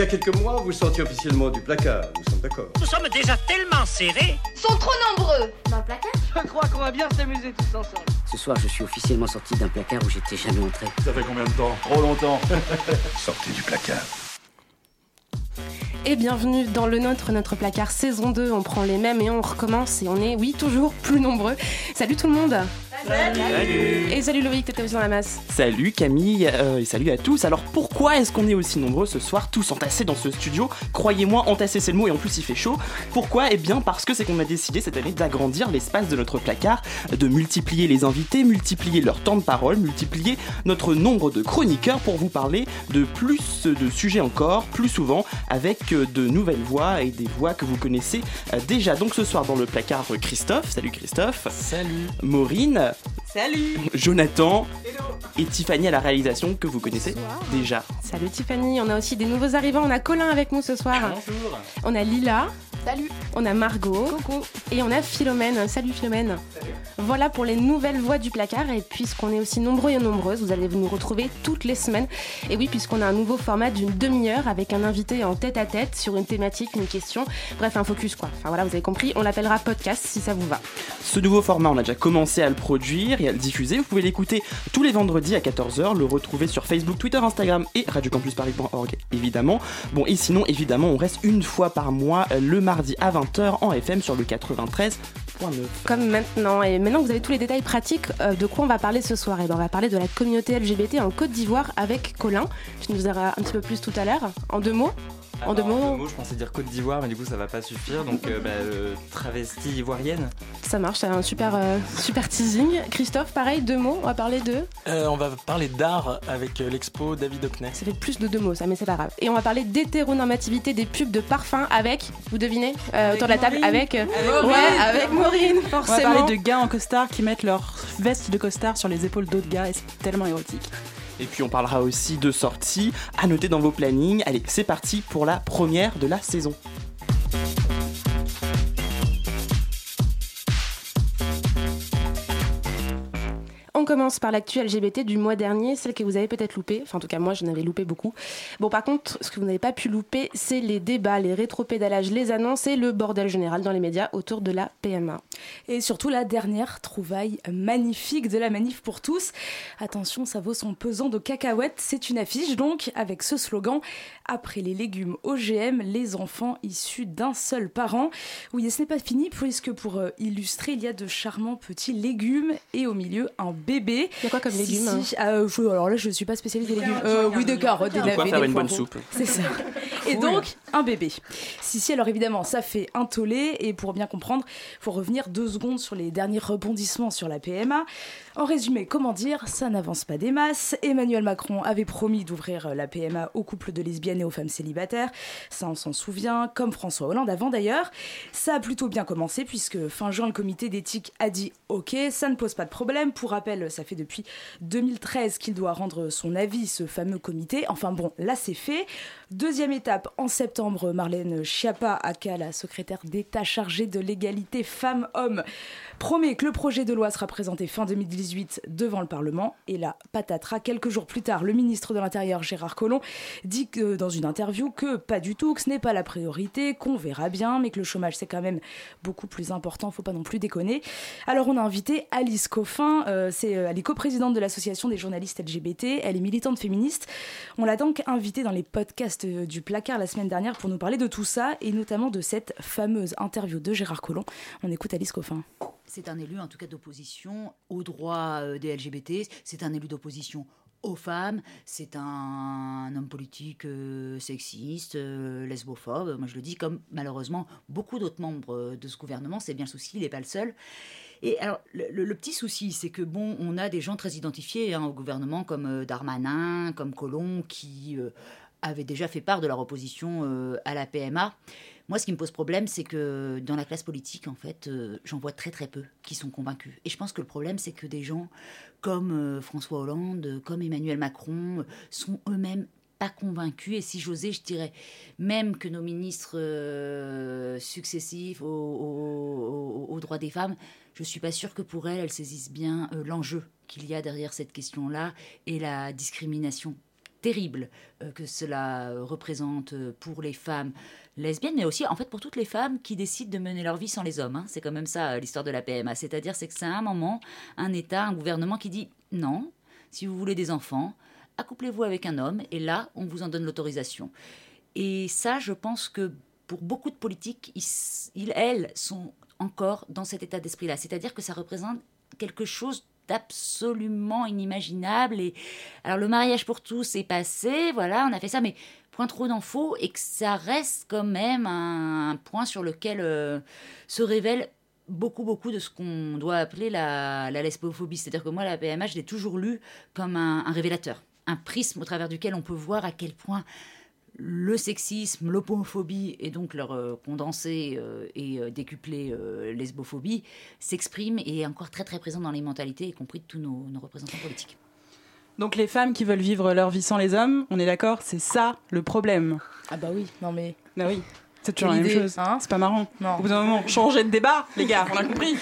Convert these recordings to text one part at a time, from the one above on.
y a quelques mois, vous sortiez officiellement du placard. Nous sommes d'accord. Nous sommes déjà tellement serrés. Sont trop nombreux dans le placard? Je crois qu'on va bien s'amuser tous ensemble. Ce soir, je suis officiellement sorti d'un placard où j'étais jamais entré. Ça fait combien de temps? Trop longtemps. Sortez du placard. Et bienvenue dans le nôtre, notre placard saison 2. On prend les mêmes et on recommence et on est, oui, toujours plus nombreux. Salut tout le monde Salut Et salut Loïc, t'étais aussi dans la masse. Salut Camille euh, et salut à tous. Alors pourquoi est-ce qu'on est aussi nombreux ce soir, tous entassés dans ce studio? Croyez-moi, entassés c'est le mot et en plus il fait chaud. Pourquoi? Eh bien parce que c'est qu'on a décidé cette année d'agrandir l'espace de notre placard, de multiplier les invités, multiplier leur temps de parole, multiplier notre nombre de chroniqueurs pour vous parler de plus de sujets encore, plus souvent, avec euh, de nouvelles voix et des voix que vous connaissez euh, déjà. Donc ce soir dans le placard, Christophe. Salut Christophe. Salut. Maureen. Salut Jonathan et Tiffany à la réalisation que vous connaissez déjà. Salut Tiffany, on a aussi des nouveaux arrivants, on a Colin avec nous ce soir. Bonjour. On a Lila. Salut. On a Margot. Coucou. Et on a Philomène. Salut Philomène. Voilà pour les nouvelles voix du placard. Et puisqu'on est aussi nombreux et nombreuses, vous allez nous retrouver toutes les semaines. Et oui, puisqu'on a un nouveau format d'une demi-heure avec un invité en tête à tête sur une thématique, une question. Bref, un focus quoi. Enfin voilà, vous avez compris. On l'appellera podcast si ça vous va. Ce nouveau format, on a déjà commencé à le produire et à le diffuser. Vous pouvez l'écouter tous les vendredis à 14h, le retrouver sur Facebook, Twitter, Instagram et radiocampusparis.org évidemment. Bon, et sinon, évidemment, on reste une fois par mois euh, le mardi à 20h en FM sur le 93.9. Comme maintenant. Et maintenant que vous avez tous les détails pratiques, euh, de quoi on va parler ce soir Et ben, On va parler de la communauté LGBT en Côte d'Ivoire avec Colin. Tu nous diras un petit peu plus tout à l'heure. En deux mots En deux mots je pensais dire Côte d'Ivoire, mais du coup ça va pas suffire. Donc euh, bah, euh, travestie ivoirienne. Ça marche, c'est un super, euh, super teasing. Christophe, pareil, deux mots. On va parler de. Euh, on va parler d'art avec l'expo David Hockney. Ça fait plus de deux mots, ça, mais c'est pas grave. Et on va parler d'hétéronormativité des pubs de parfum avec, vous devinez, euh, autour de la table, avec. euh, ouais, avec Maureen, On va forcément. parler de gars en costard qui mettent leur veste de costard sur les épaules d'autres gars et c'est tellement érotique. Et puis on parlera aussi de sorties à noter dans vos plannings. Allez, c'est parti pour la première de la saison. Commence par l'actu LGBT du mois dernier, celle que vous avez peut-être loupée. Enfin, en tout cas, moi, je n'avais loupé beaucoup. Bon, par contre, ce que vous n'avez pas pu louper, c'est les débats, les rétropédalages, les annonces et le bordel général dans les médias autour de la PMA. Et surtout la dernière trouvaille magnifique de la manif pour tous. Attention, ça vaut son pesant de cacahuètes. C'est une affiche donc avec ce slogan Après les légumes OGM, les enfants issus d'un seul parent. Oui, et ce n'est pas fini puisque pour euh, illustrer, il y a de charmants petits légumes et au milieu un bébé. Il y a quoi comme Si, légumes hein si, euh, je- alors là, je ne suis pas spécialiste des légumes. Euh, oui, des carottes, des De navets, faire des une bonne soupe. C'est ça. Et donc, un bébé. Si, si, alors évidemment, ça fait un tollé. Et pour bien comprendre, il faut revenir deux secondes sur les derniers rebondissements sur la PMA. En résumé, comment dire, ça n'avance pas des masses. Emmanuel Macron avait promis d'ouvrir euh, la PMA aux couples de lesbiennes et aux femmes célibataires. Ça, on s'en souvient, comme François Hollande avant d'ailleurs. Ça a plutôt bien commencé, puisque fin juin, le comité d'éthique a dit Ok, ça ne pose pas de problème. Pour rappel, ça fait depuis 2013 qu'il doit rendre son avis, ce fameux comité. Enfin bon, là c'est fait. Deuxième étape, en septembre, Marlène Schiappa, aka la secrétaire d'État chargée de l'égalité femmes-hommes, promet que le projet de loi sera présenté fin 2018 devant le Parlement. Et là, patatras, quelques jours plus tard, le ministre de l'Intérieur, Gérard Collomb, dit dans une interview que pas du tout, que ce n'est pas la priorité, qu'on verra bien, mais que le chômage c'est quand même beaucoup plus important, faut pas non plus déconner. Alors on a invité Alice Coffin, euh, c'est, euh, elle est coprésidente de l'association des journalistes LGBT, elle est militante féministe. On l'a donc invitée dans les podcasts euh, du placard la semaine dernière pour nous parler de tout ça et notamment de cette fameuse interview de Gérard Collomb. On écoute Alice Coffin. C'est un élu, en tout cas, d'opposition aux droits des LGBT. C'est un élu d'opposition aux femmes. C'est un, homme politique sexiste, lesbophobe. Moi, je le dis comme malheureusement beaucoup d'autres membres de ce gouvernement. C'est bien le souci, il n'est pas le seul. Et alors, le, petit souci, c'est que bon, on a des gens très identifiés hein, au gouvernement, comme euh, Darmanin, comme Collomb, qui euh, avaient déjà fait part de leur opposition euh, à la PMA. Moi, ce qui me pose problème, c'est que dans la classe politique, en fait, j'en vois très très peu qui sont convaincus. Et je pense que le problème, c'est que des gens comme François Hollande, comme Emmanuel Macron, sont eux-mêmes pas convaincus. Et si j'osais, je dirais même que nos ministres successifs aux, aux- aux droits des femmes, je suis pas sûre que pour elles, elles saisissent bien euh, l'enjeu qu'il y a derrière cette question-là et la discrimination terrible euh, que cela représente pour les femmes lesbiennes, mais aussi en fait pour toutes les femmes qui décident de mener leur vie sans les hommes. hein. C'est quand même ça euh, l'histoire de la PMA. C'est-à-dire c'est que c'est un moment, un État, un gouvernement qui dit non, si vous voulez des enfants, accouplez-vous avec un homme et là on vous en donne l'autorisation. Et ça, je pense que pour beaucoup de politiques, ils, elles, sont encore dans cet état d'esprit-là. C'est-à-dire que ça représente quelque chose d'absolument inimaginable. Et alors le mariage pour tous est passé, voilà, on a fait ça, mais point trop d'infos et que ça reste quand même un, point sur lequel euh, se révèle beaucoup, beaucoup de ce qu'on doit appeler la, la lesbophobie. C'est-à-dire que moi, la PMA, je l'ai toujours lu comme un révélateur, un prisme au travers duquel on peut voir à quel point le sexisme, l'homophobie et donc leur euh, condensée euh, et euh, décuplée euh, lesbophobie s'exprime et est encore très très présent dans les mentalités, y compris de tous nos, nos représentants politiques. Donc les femmes qui veulent vivre leur vie sans les hommes, on est d'accord, c'est ça le problème. Ah bah oui, non mais... Bah oui, c'est toujours la même chose. Hein c'est pas marrant. Non. Au bout d'un moment, changez de débat, les gars, on a compris.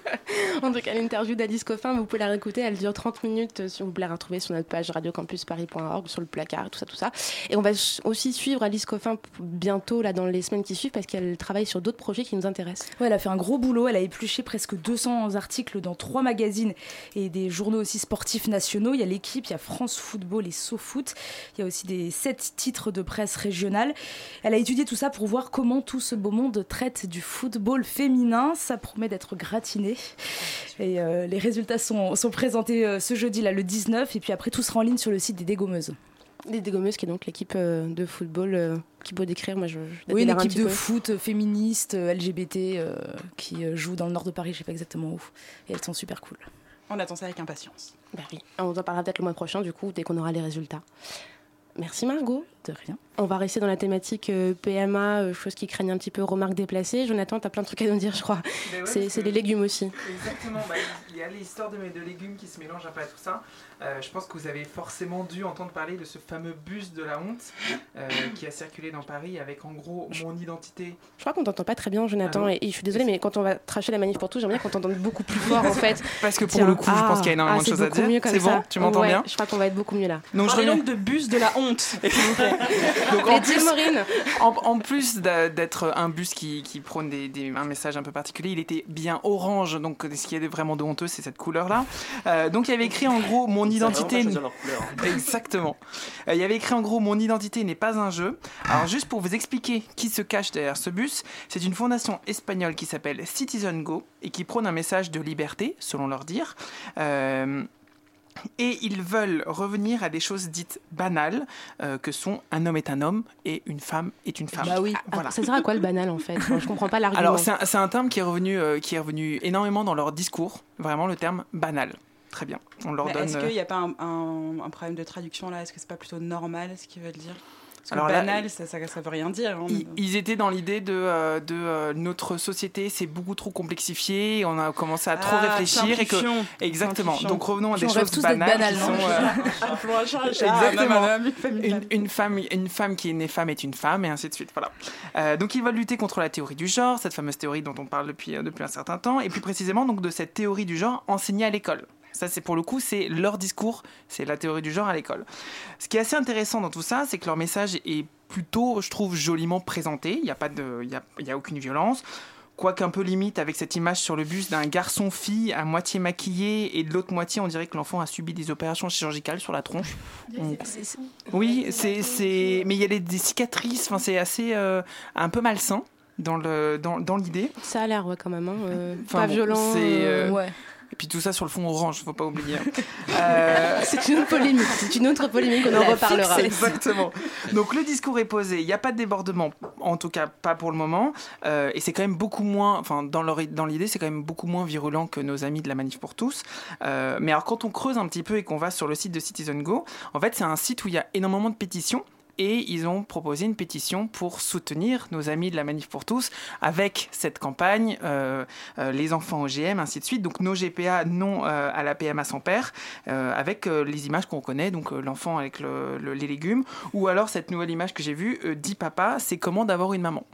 en tout cas, l'interview d'Alice Coffin, vous pouvez la réécouter, elle dure 30 minutes, euh, si vous voulez la retrouver sur notre page radiocampusparis.org, sur le placard, tout ça, tout ça. Et on va aussi suivre Alice Coffin bientôt, là, dans les semaines qui suivent, parce qu'elle travaille sur d'autres projets qui nous intéressent. Ouais, elle a fait un gros boulot, elle a épluché presque 200 articles dans trois magazines et des journaux aussi sportifs nationaux. Il y a l'équipe, il y a France Football et SoFoot. Il y a aussi des sept titres de presse régionale. Elle a étudié tout ça pour voir comment tout ce beau monde traite du football féminin. Ça promet d'être gratiné. Et euh, les résultats sont, sont présentés euh, ce jeudi, là, le 19. Et puis après, tout sera en ligne sur le site des Dégommeuses. Les Dégommeuses, qui est donc l'équipe euh, de football qui peut décrire. Moi, je, je oui, une équipe de peu. foot féministe, LGBT, euh, qui joue dans le nord de Paris, je sais pas exactement où. Et elles sont super cool. On attend ça avec impatience. Bah oui. On en parlera peut-être le mois prochain, du coup, dès qu'on aura les résultats. Merci Margot. De rien. On va rester dans la thématique euh, PMA, euh, chose qui craignent un petit peu remarques déplacées. Jonathan, tu as plein de trucs à nous dire, je crois. Ben ouais, c'est les légumes aussi. Exactement, bah, il y a l'histoire de, de légumes qui se mélangent un peu à tout ça. Euh, je pense que vous avez forcément dû entendre parler de ce fameux bus de la honte euh, qui a circulé dans Paris avec en gros mon identité. Je crois qu'on t'entend pas très bien, Jonathan, Ah et, et je suis désolée, mais quand on va tracher la manif pour tous, j'aimerais bien qu'on t'entende beaucoup plus fort en fait. Parce que pour Tiens. le coup, je pense Ah, qu'il y a énormément ah, de choses à beaucoup dire. mieux comme C'est bon ça. Tu m'entends Ouais, bien Je crois qu'on va être beaucoup mieux là. Donc, je reviens- donc de bus de la honte. Donc, en, plus, Maureen. en, en plus d'a- d'être un bus qui, qui prône des, des- un message un peu particulier, il était bien orange. Donc, ce qui est vraiment de honteux, c'est cette couleur-là. Euh, donc, il y avait écrit en gros Mon identité. Exactement. Euh, il y avait écrit en gros Mon identité n'est pas un jeu. Alors, juste pour vous expliquer qui se cache derrière ce bus, c'est une fondation espagnole qui s'appelle Citizen Go et qui prône un message de liberté, selon leur dire. Euh, et ils veulent revenir à des choses dites banales, euh, que sont un homme est un homme et une femme est une femme. Bah oui. Voilà. Ça sert à quoi le banal en fait? Je comprends pas l'argument. Alors c'est un, terme qui est revenu, euh, qui est revenu énormément dans leur discours, vraiment le terme banal. Très bien, on leur Mais donne. Est-ce euh, qu'il n'y a pas un, un- un problème de traduction là? Est-ce que c'est pas plutôt normal ce qu'ils veulent dire? Parce que Alors là, banal, ça, ça, ça veut rien dire. hein, Ils, ils étaient dans l'idée de, euh, de euh, notre société, c'est beaucoup trop complexifié, et on a commencé à trop Ah, réfléchir et que exactement. Donc revenons à des choses banales. qui sont, euh, Exactement. une femme, une femme. une qui est née femme est une femme, et ainsi de suite. Voilà. Euh, donc ils veulent lutter contre la théorie du genre, cette fameuse théorie dont on parle depuis, depuis un certain temps, et plus précisément donc de cette théorie du genre enseignée à l'école. Ça, c'est pour le coup, c'est leur discours, c'est la théorie du genre à l'école. Ce qui est assez intéressant dans tout ça, c'est que leur message est plutôt, je trouve, joliment présenté. Il n'y a pas de, il y a, il y a aucune violence. Quoique un peu limite avec cette image sur le bus d'un garçon-fille à moitié maquillé et de l'autre moitié, on dirait que l'enfant a subi des opérations chirurgicales sur la tronche. On- oui, c'est, c'est... mais il y a des, des cicatrices, enfin, c'est assez euh, un peu malsain dans, le, dans, dans l'idée. Ça a l'air ouais, quand même. hein, euh, Enfin, pas bon, violent. c'est, euh, euh, Ouais. Et puis tout ça sur le fond orange, faut pas oublier. Euh, C'est une autre polémique. C'est une autre polémique. On en reparlera. Exactement. Donc le discours est posé, il n'y a pas de débordement, en tout cas pas pour le moment, Euh, et c'est quand même beaucoup moins, enfin dans l'idée, c'est quand même beaucoup moins virulent que nos amis de la Manif pour tous. Euh, mais alors quand on creuse un petit peu et qu'on va sur le site de Citizen Go, en fait c'est un site où il y a énormément de pétitions. Et ils ont proposé une pétition pour soutenir nos amis de la Manif pour tous avec cette campagne, euh, euh, les enfants OGM, ainsi de suite. Donc nos GPA, non euh, à la PMA sans père, avec les images qu'on connaît, donc l'enfant avec le- le- les légumes, ou alors cette nouvelle image que j'ai vue, dit papa, c'est comment d'avoir une maman?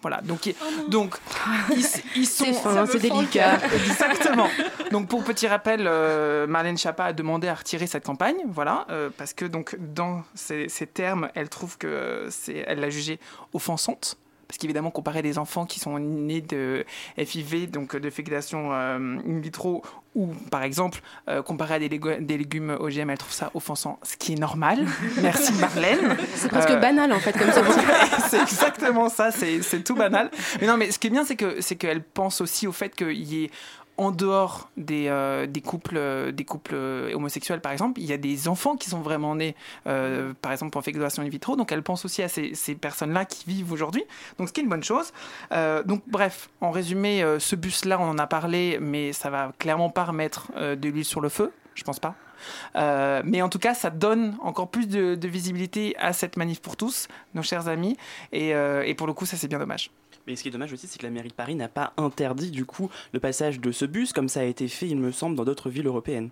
Voilà, donc, donc ils, ils sont. C'est délicat. Exactement. Donc pour petit rappel, euh, Marlène Schiappa a demandé à retirer cette campagne, voilà, euh, parce que donc dans ces, ces termes, elle trouve que c'est, elle l'a jugée offensante. Parce qu'évidemment, comparer des enfants qui sont nés de FIV, donc de fécondation euh, in vitro, ou par exemple, euh, comparer à des, légu- des légumes OGM, elle trouve ça offensant, ce qui est normal. Merci Marlène. C'est presque Euh, banal en fait comme ça. c'est exactement ça, c'est c'est tout banal. Mais non, mais ce qui est bien, c'est que c'est qu'elle pense aussi au fait qu'il y ait en dehors des, euh, couples, euh, euh, homosexuels, par exemple, il y a des enfants qui sont vraiment nés, par exemple, en fécondation in vitro. Donc, elle pense aussi à ces, personnes-là qui vivent aujourd'hui. Donc, ce qui est une bonne chose. Donc, bref, en résumé, ce bus-là, on en a parlé, mais ça va clairement pas remettre de l'huile sur le feu. Je pense pas. Mais en tout cas, ça donne encore plus de, visibilité à cette manif pour tous, nos chers amis. Et, et pour le coup, ça, c'est bien dommage. Mais ce qui est dommage aussi, c'est que la mairie de Paris n'a pas interdit du coup le passage de ce bus, comme ça a été fait, il me semble, dans d'autres villes européennes.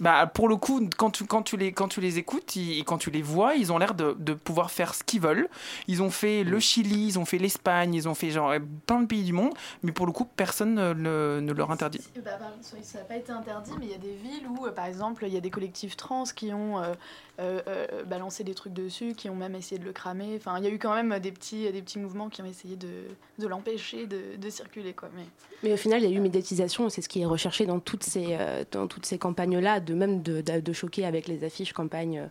Bah, pour le coup, quand tu, quand tu, les, quand tu les écoutes ils- et quand tu les vois, ils ont l'air de, de pouvoir faire ce qu'ils veulent. Ils ont fait le Chili, ils ont fait l'Espagne, ils ont fait genre plein de pays du monde, mais pour le coup, personne ne, ne- ne leur interdit. Bah, ça n'a pas été interdit, mais il y a des villes où, euh, par exemple, il y a des collectifs trans qui ont euh, euh, euh, balancé des trucs dessus, qui ont même essayé de le cramer. Enfin, il y a eu quand même des petits, des petits mouvements qui ont essayé de, de l'empêcher de, de circuler. Quoi. Mais... Mais au final, il y a eu médiatisation, c'est ce qui est recherché dans toutes ces, euh, dans toutes ces campagnes-là, de même de, de, de choquer avec les affiches campagne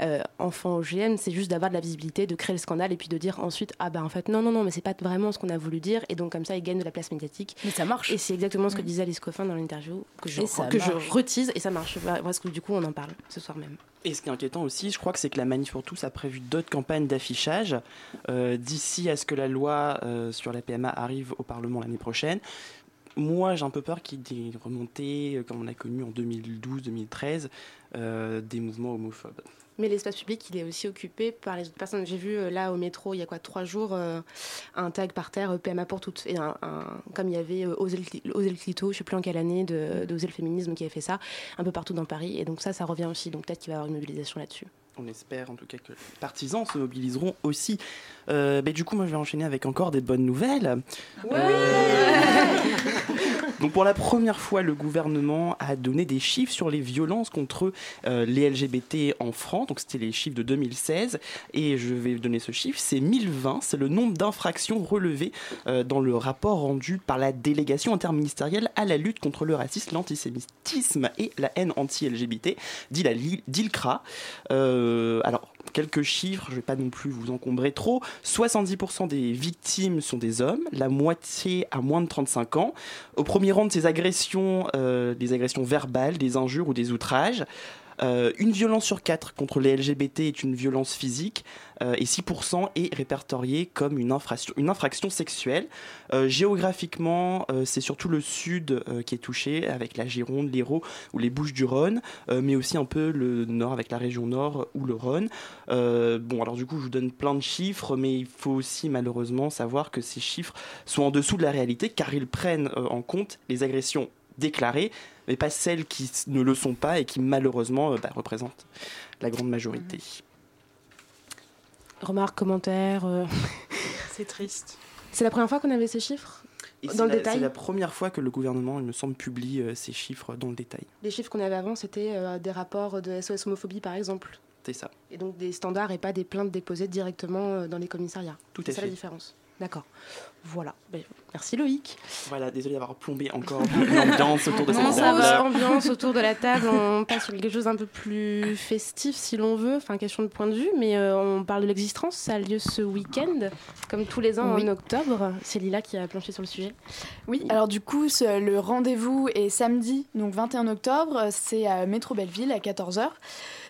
euh, enfants OGM, c'est juste d'avoir de la visibilité, de créer le scandale et puis de dire ensuite ah ben en fait non non non mais c'est pas vraiment ce qu'on a voulu dire et donc comme ça ils gagnent de la place médiatique. Mais ça marche. Et c'est exactement ce que disait Alice Coffin dans l'interview que je que je retise et ça marche parce que du coup on en parle ce soir même. Et ce qui est inquiétant aussi, je crois que c'est que la Manif pour tous a prévu d'autres campagnes d'affichage euh, d'ici à ce que la loi euh, sur la PMA arrive au Parlement l'année prochaine. Moi, j'ai un peu peur qu'il y ait des euh, comme on a connu en 2012-2013, euh, des mouvements homophobes. Mais l'espace public, il est aussi occupé par les autres personnes. J'ai vu euh, là au métro, il y a quoi, trois jours, un tag par terre, PMA pour toutes. Et comme il y avait Oser le clito, je sais plus en quelle année, de, le féminisme qui avait fait ça, un peu partout dans Paris. Et donc ça, ça revient aussi. Donc peut-être qu'il va y avoir une mobilisation là-dessus. On espère en tout cas que les partisans se mobiliseront aussi. Euh, ben, du coup, moi je vais enchaîner avec encore des bonnes nouvelles. Donc pour la première fois, le gouvernement a donné des chiffres sur les violences contre euh, les LGBT en France. Donc c'était les chiffres de 2016. Et je vais donner ce chiffre, c'est 1020. C'est le nombre d'infractions relevées euh, dans le rapport rendu par la délégation interministérielle à la lutte contre le racisme, l'antisémitisme et la haine anti-LGBT, dit la DILCRA. Euh, alors, quelques chiffres, je ne vais pas non plus vous encombrer trop. 70% des victimes sont des hommes, la moitié à moins de 35 ans. Au premier rang de ces agressions, euh, des agressions verbales, des injures ou des outrages. Euh, une violence sur quatre contre les LGBT est une violence physique euh, et 6% est répertoriée comme une infraction, sexuelle. Euh, géographiquement, c'est surtout le sud qui est touché avec la Gironde, l'Hérault ou les Bouches-du-Rhône, mais aussi un peu le nord avec la région nord ou le Rhône. Bon, alors du coup, je vous donne plein de chiffres, mais il faut aussi malheureusement savoir que ces chiffres sont en dessous de la réalité car ils prennent en compte les agressions déclarées, mais pas celles qui ne le sont pas et qui malheureusement euh, bah, représentent la grande majorité. Remarques, commentaires. euh, C'est triste. C'est la première fois qu'on avait ces chiffres Et dans c'est le la- détail. C'est la première fois que le gouvernement, il me semble, publie euh, ces chiffres dans le détail. Les chiffres qu'on avait avant, c'était euh, des rapports de SOS homophobie par exemple. C'est ça. Et donc des standards et pas des plaintes déposées directement euh, dans les commissariats. Tout C'est à ça fait. la différence. D'accord. Voilà. Ben, merci Loïc. Voilà, désolé d'avoir plombé encore l'ambiance autour de cette table. ambiance autour de la table. On passe sur quelque chose un peu plus festif si l'on veut. Enfin, question de point de vue. Mais euh, on parle de l'existence. Ça a lieu ce week-end, comme tous les ans Oui. en octobre. C'est Lila qui a planché sur le sujet. Oui, alors du coup, ce- le rendez-vous est samedi, donc 21 octobre, c'est à Métro Belleville à 14h.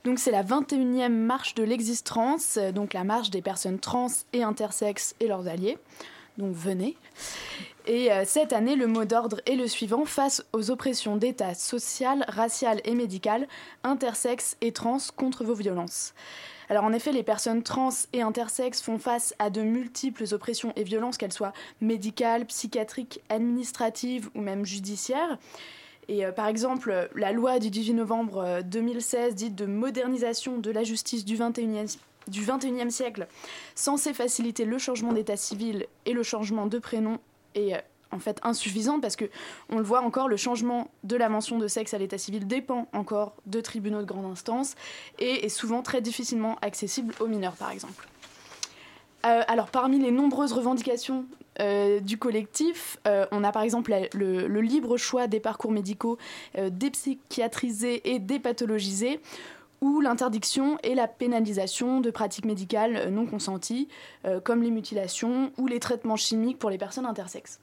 Donc c'est la 21e marche de l'existence, donc la marche des personnes trans et intersexes et leurs alliés. Donc venez. Et euh, cette année, le mot d'ordre est le suivant face aux oppressions d'État sociales, raciales et médicales, intersexes et trans contre vos violences. Alors en effet, les personnes trans et intersexes font face à de multiples oppressions et violences, qu'elles soient médicales, psychiatriques, administratives ou même judiciaires. Et euh, par exemple, euh, la loi du 18 novembre euh, 2016 dite de modernisation de la justice du 21e, du 21e siècle, censée faciliter le changement d'état civil et le changement de prénom, est euh, en fait insuffisante parce que on le voit encore, le changement de la mention de sexe à l'état civil dépend encore de tribunaux de grande instance et est souvent très difficilement accessible aux mineurs, par exemple. Euh, alors, parmi les nombreuses revendications euh, du collectif, on a par exemple le, libre choix des parcours médicaux dépsychiatrisés et dépathologisés, ou l'interdiction et la pénalisation de pratiques médicales non consenties, euh, comme les mutilations ou les traitements chimiques pour les personnes intersexes.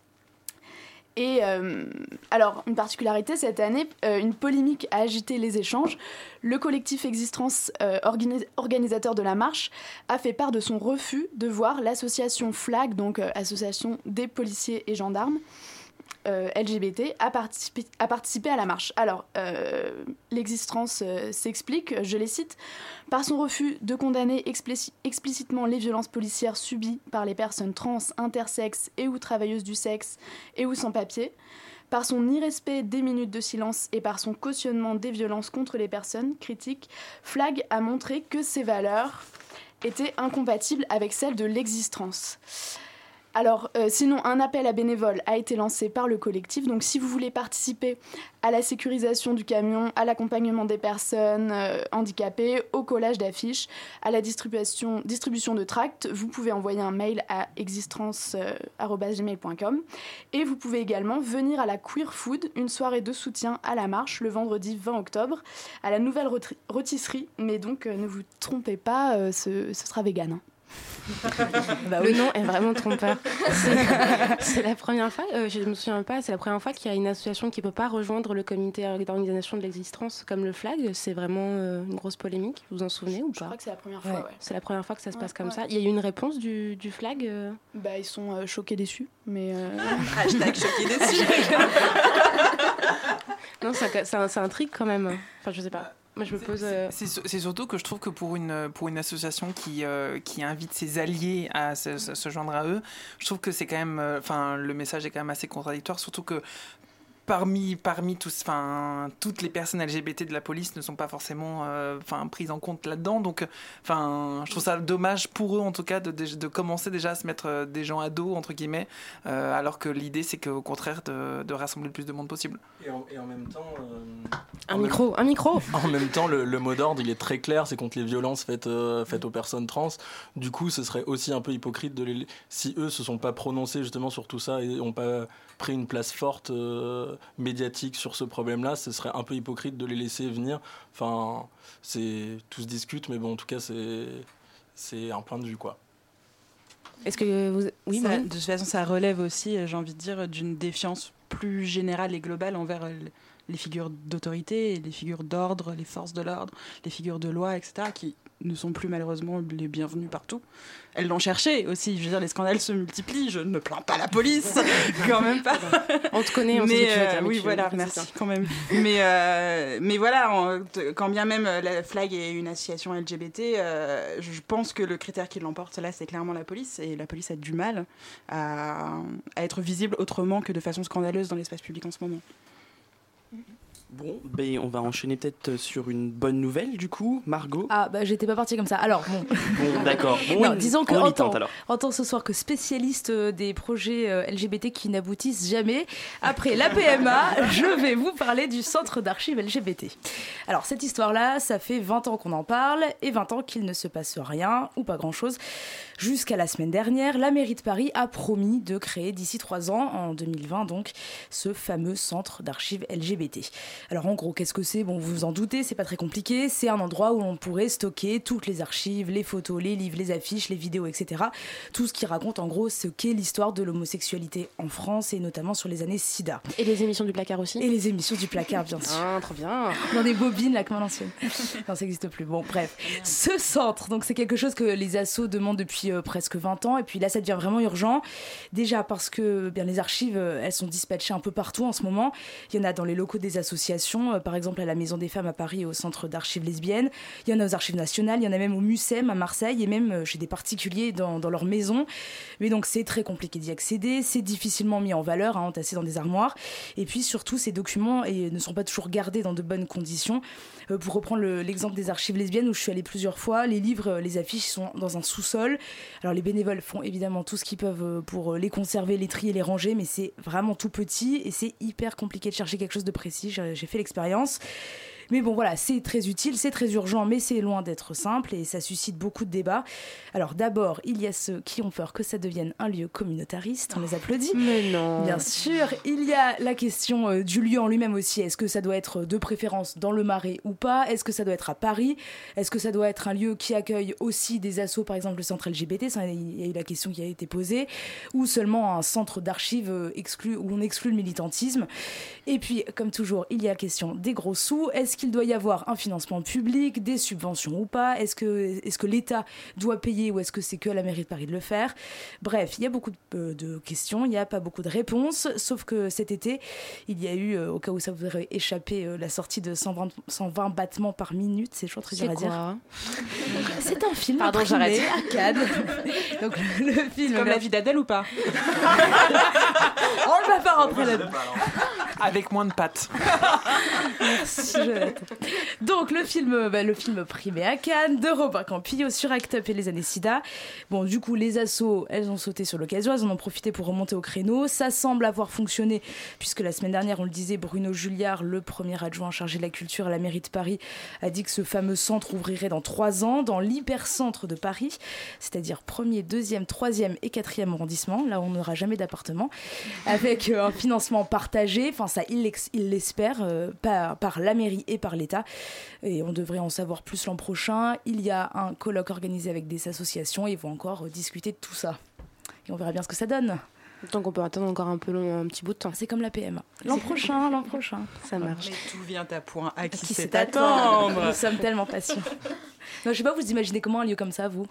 Et euh, alors, une particularité cette année, euh, une polémique a agité les échanges. Le collectif Existence, organi- organisateur de la marche, a fait part de son refus de voir l'association FLAG, donc Association des policiers et gendarmes, euh, LGBT, à participer, à la marche. Alors, euh, l'existence euh, s'explique, je les cite, par son refus de condamner explici- explicitement les violences policières subies par les personnes trans, intersexes et ou travailleuses du sexe et ou sans papier, par son irrespect des minutes de silence et par son cautionnement des violences contre les personnes critiques, Flag a montré que ces valeurs étaient incompatibles avec celles de l'existence. Alors, euh, sinon, un appel à bénévoles a été lancé par le collectif. Donc, si vous voulez participer à la sécurisation du camion, à l'accompagnement des personnes euh, handicapées, au collage d'affiches, à la distribution, distribution de tracts, vous pouvez envoyer un mail à existence.gmail.com. Et vous pouvez également venir à la Queer Food, une soirée de soutien à la marche, le vendredi 20 octobre, à la nouvelle rôti- rôtisserie. Mais donc, euh, ne vous trompez pas, euh, ce, ce sera vegan. hein. Bah le nom est vraiment trompeur. C'est- la première fois, euh, je me souviens pas, c'est la première fois qu'il y a une association qui peut pas rejoindre le comité d'organisation de l'existence comme le flag. C'est vraiment euh, une grosse polémique. Vous vous en souvenez ou pas Je crois que c'est la première fois, ouais. C'est la première fois que ça se Ouais, passe comme ouais. ça. Il y a eu une réponse du, du flag euh Bah, ils sont euh, choqués déçus, mais... euh, Hashtag choqués déçus. Non, ça, ça, ça intrigue quand même. Enfin, je sais pas. Moi, je me pose. euh, C'est su- c'est surtout que je trouve que pour une, pour une association qui, euh, qui invite ses alliés à se, se- se joindre à eux, je trouve que c'est quand même. euh, Enfin, le message est quand même assez contradictoire, surtout que. Parmi, parmi tous, enfin, toutes les personnes LGBT de la police ne sont pas forcément euh, enfin, prises en compte là-dedans. Donc, enfin, je trouve ça dommage pour eux, en tout cas, de, de, de commencer déjà à se mettre euh, des gens à dos, entre guillemets, euh, alors que l'idée, c'est qu'au contraire, de, de rassembler le plus de monde possible. Et en, et en même temps. euh, Un en même- micro, un micro En même temps, le, le mot d'ordre, il est très clair, c'est contre les violences faites, euh, faites aux personnes trans. Du coup, ce serait aussi un peu hypocrite de les, si eux se sont pas prononcés justement sur tout ça et n'ont pas pris une place forte euh, médiatique sur ce problème-là, ce serait un peu hypocrite de les laisser venir. Enfin, c'est tout se discute, mais bon, en tout cas, c'est c'est un point de vue quoi. Est-ce que vous. Oui, Ça- de toute façon, ça relève aussi, euh, j'ai envie de dire, d'une défiance plus générale et globale envers euh, les figures d'autorité, les figures d'ordre, les forces de l'ordre, les figures de loi, etc., qui ne sont plus malheureusement les bienvenues partout. Elles l'ont cherché aussi. Je veux dire, les scandales se multiplient. Je ne plains pas la police, quand même pas. On te connaît, on sait mais, ce que tu veux euh, dire, mais oui, tu- voilà, merci ça. quand même. mais, euh, mais voilà, quand bien même euh, la Flag est une association LGBT, euh, je pense que le critère qui l'emporte là, c'est clairement la police. Et la police a du mal à, à être visible autrement que de façon scandaleuse dans l'espace public en ce moment. Bon, ben, on va enchaîner peut-être sur une bonne nouvelle du coup, Margot. Ah bah j'étais pas partie comme ça. Alors bon. Bon, d'accord. Bon, non, disons que en tant, en tant ce soir que spécialiste euh, des projets euh, LGBT qui n'aboutissent jamais, après la PMA, je vais vous parler du centre d'archives LGBT. Alors cette histoire-là, ça fait 20 ans qu'on en parle et 20 ans qu'il ne se passe rien ou pas grand-chose. Jusqu'à la semaine dernière, la mairie de Paris a promis de créer d'ici 3 ans, en 2020 donc, ce fameux centre d'archives LGBT. Alors en gros, qu'est-ce que c'est? Bon, vous vous en doutez, c'est pas très compliqué. C'est un endroit où on pourrait stocker toutes les archives, les photos, les livres, les affiches, les vidéos, etc. Tout ce qui raconte en gros ce qu'est l'histoire de l'homosexualité en France et notamment sur les années SIDA. Et les émissions du placard aussi? Et les émissions du placard, bien sûr. Ah, trop bien. Dans des bobines, là, comme à l'ancienne. Non, ça n'existe plus. Bon, bref. Ce centre, donc c'est quelque chose que les assos demandent depuis euh, presque 20 ans. Et puis là, ça devient vraiment urgent. Déjà parce que bien, les archives, euh, elles sont dispatchées un peu partout en ce moment. Il y en a dans les locaux des associations euh, par exemple à la Maison des Femmes à Paris, au Centre d'archives lesbiennes. Il y en a aux Archives nationales, il y en a même au MUSEM à Marseille et même euh, chez des particuliers dans, dans leur maison. Mais donc c'est très compliqué d'y accéder, c'est difficilement mis en valeur, hein, entassé dans des armoires. Et puis surtout, ces documents ne sont pas toujours gardés dans de bonnes conditions. Euh, pour reprendre le- l'exemple des archives lesbiennes où je suis allée plusieurs fois, les livres, les affiches sont dans un sous-sol. Alors les bénévoles font évidemment tout ce qu'ils peuvent pour les conserver, les trier, les ranger, mais c'est vraiment tout petit et c'est hyper compliqué de chercher quelque chose de précis. J'ai fait l'expérience. Mais bon, voilà, c'est très utile, c'est très urgent, mais c'est loin d'être simple et ça suscite beaucoup de débats. Alors d'abord, il y a ceux qui ont peur que ça devienne un lieu communautariste, on les applaudit. Mais non. Bien sûr, il y a la question euh, du lieu en lui-même aussi. Est-ce que ça doit être de préférence dans le Marais ou pas? Est-ce que ça doit être à Paris? Est-ce que ça doit être un lieu qui accueille aussi des assos, par exemple le centre LGBT Il y a eu la question qui a été posée. Ou seulement un centre d'archives euh, exclu, où on exclut le militantisme? Et puis, comme toujours, il y a la question des gros sous. Est-ce qu'il doit y avoir un financement public, des subventions ou pas? Est-ce que, est que l'État doit payer ou est-ce que c'est que à la mairie de Paris de le faire? Bref, il y a beaucoup de, euh, de questions, il n'y a pas beaucoup de réponses, sauf que cet été, il y a eu, euh, au cas où ça vous aurait échappé, euh, la sortie de 120, 120 battements par minute, c'est toujours très dur C'est à dire. C'est un film Pardon, j'arrête. à Cannes. Donc le, le film... Comme la vie d'Adèle ou pas? On ne va pas rentrer là-dedans. Avec moins de pattes. Merci, Donc le film, bah, le film primé à Cannes de Robin Campillo sur Act Up et les années SIDA. Bon, du coup, les assos, elles ont sauté sur l'occasion, elles en ont profité pour remonter au créneau. Ça semble avoir fonctionné puisque la semaine dernière, on le disait, Bruno Julliard, le premier adjoint chargé de la culture à la mairie de Paris, a dit que ce fameux centre ouvrirait dans trois ans dans l'hypercentre de Paris, c'est-à-dire premier, deuxième, troisième et quatrième arrondissement. Là, on n'aura jamais d'appartement, avec euh, un financement partagé. Enfin, ça, il l'espère euh, par, par la mairie et par l'État. Et on devrait en savoir plus l'an prochain. Il y a un colloque organisé avec des associations et ils vont encore euh, discuter de tout ça. Et on verra bien ce que ça donne. Donc on peut attendre encore un peu long, un petit bout de temps. C'est comme la PMA. L'an prochain, l'an prochain. Ça marche. Mais tout vient à point. À qui, Qui sait attendre Nous sommes tellement patients. Non, je sais pas, vous imaginez comment un lieu comme ça, vous?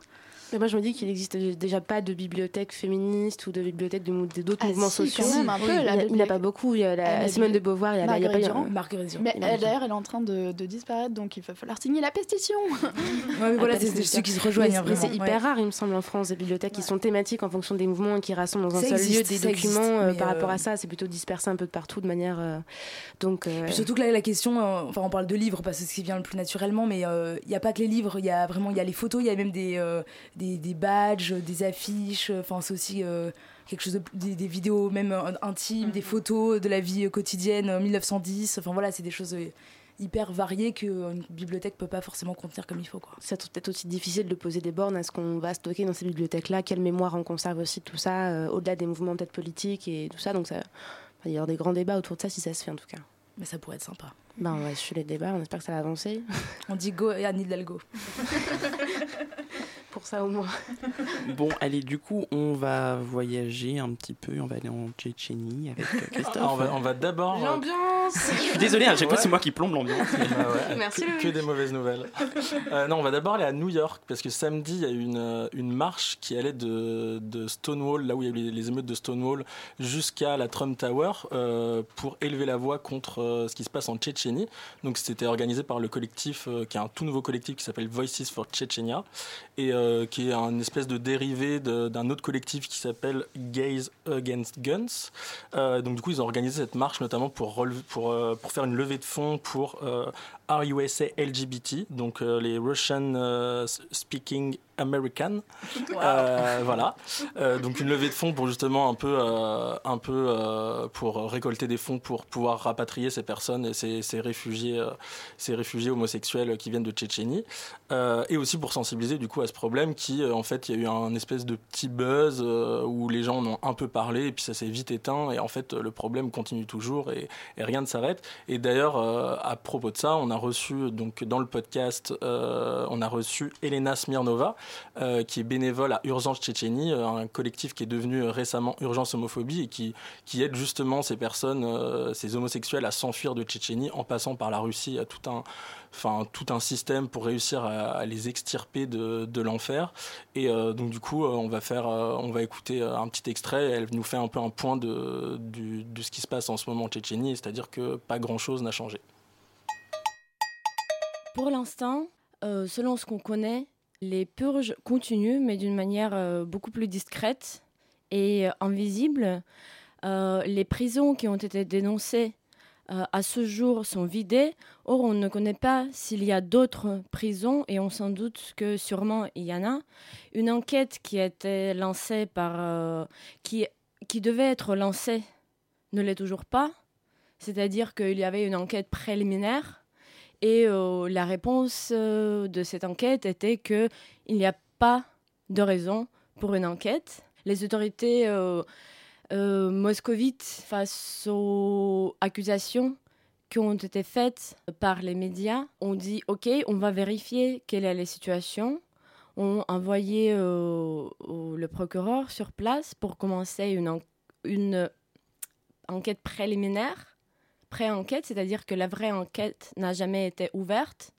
Mais moi, je me dis qu'il n'existe déjà pas de bibliothèque féministe ou de bibliothèque de d'autres Ah mouvements si, sociaux. quand même, un peu, il la n'y a, bibliothèque. pas beaucoup. Il y a la, Ah, Simone de Beauvoir, il y a, la- il y a pas Marguerite Durand. Marguerite. Mais Il a euh, d'ailleurs, elle est en train de, de disparaître, donc il va falloir signer la pétition. Ouais, mais voilà, c'est ceux qui se rejoignent. c'est- hyper Ouais. rare, il me semble, en France, des bibliothèques qui sont thématiques en fonction des mouvements et qui rassemblent dans un Ça seul existe, lieu des documents euh, par euh, rapport à ça. C'est plutôt dispersé un peu de partout de manière. euh, donc. euh, surtout que là, la question, euh, enfin, on parle de livres parce que c'est ce qui vient le plus naturellement, mais il n'y a pas que les livres, il y a vraiment, il y a les photos, il y a même des, euh, des, des badges, des affiches, enfin, c'est aussi euh, quelque chose de, des, des vidéos même euh, intimes, des photos de la vie euh, quotidienne, euh, 1910, enfin voilà, c'est des choses euh, hyper variées qu'une bibliothèque peut pas forcément contenir comme il faut, quoi. C'est peut-être aussi difficile de poser des bornes à ce qu'on va stocker dans ces bibliothèques-là, quelle mémoire on conserve aussi de tout ça, euh, au-delà des mouvements peut-être politiques et tout ça. Donc ça, il va y avoir des grands débats autour de ça si ça se fait en tout cas. Mais ça pourrait être sympa. Ben, on va suivre les débats, on espère que ça va avancer. On dit go et Anne Hidalgo. Pour ça au moins. Bon, allez, du coup, on va voyager un petit peu. On va aller en Tchétchénie avec euh, Christophe. On va, on va d'abord. euh, L'ambiance Je suis désolé, à chaque fois, c'est moi qui plombe l'ambiance. Ah ouais, Merci, que, que des mauvaises nouvelles. Euh, non, on va d'abord aller à New York parce que samedi il y a eu une, euh, une marche qui allait de, de Stonewall, là où il y a eu les, les émeutes de Stonewall, jusqu'à la Trump Tower euh, pour élever la voix contre euh, ce qui se passe en Tchétchénie. Donc c'était organisé par le collectif, euh, qui est un tout nouveau collectif qui s'appelle Voices for Chechnya et euh, qui est un espèce de dérivé d'un autre collectif qui s'appelle Gays Against Guns. Euh, donc du coup ils ont organisé cette marche notamment pour, relever- pour, euh, pour faire une levée de fonds pour RUSA LGBT, donc les Russian Speaking American. Euh, voilà. Euh, donc une levée de fonds pour justement un peu, euh, un peu pour récolter des fonds pour pouvoir rapatrier ces personnes et ces, ces réfugiés, ces réfugiés homosexuels qui viennent de Tchétchénie. Et aussi pour sensibiliser du coup à ce problème qui, euh, en fait, il y a eu un espèce de petit buzz euh, où les gens en ont un peu parlé et puis ça s'est vite éteint et en fait le problème continue toujours et, rien ne s'arrête. Et d'ailleurs, euh, à propos de ça, on a reçu donc dans le podcast, on a reçu Elena Smirnova, qui est bénévole à Urgence Tchétchénie, un collectif qui est devenu récemment Urgence Homophobie et qui, qui aide justement ces personnes, ces homosexuels à s'enfuir de Tchétchénie en passant par la Russie à tout un, enfin, tout un système pour réussir à, les extirper de, de faire. Et donc du coup, on va faire, on va écouter un petit extrait. Elle nous fait un peu un point de ce qui se passe en ce moment en Tchétchénie, c'est-à-dire que pas grand-chose n'a changé. Pour l'instant, selon ce qu'on connaît, les purges continuent, mais d'une manière beaucoup plus discrète et invisible. les prisons qui ont été dénoncées euh, à ce jour sont vidées. Or, on ne connaît pas s'il y a d'autres prisons et on s'en doute que sûrement il y en a. Une enquête qui a été lancée par. Euh, qui, qui devait être lancée ne l'est toujours pas. C'est-à-dire qu'il y avait une enquête préliminaire et euh, la réponse de cette enquête était qu'il n'y a pas de raison pour une enquête. Les autorités euh, moscovite face aux accusations qui ont été faites par les médias. On dit OK, on va vérifier quelle est la situation. On a envoyé euh, le procureur sur place pour commencer une, enquête préliminaire, pré-enquête, c'est-à-dire que la vraie enquête n'a jamais été ouverte.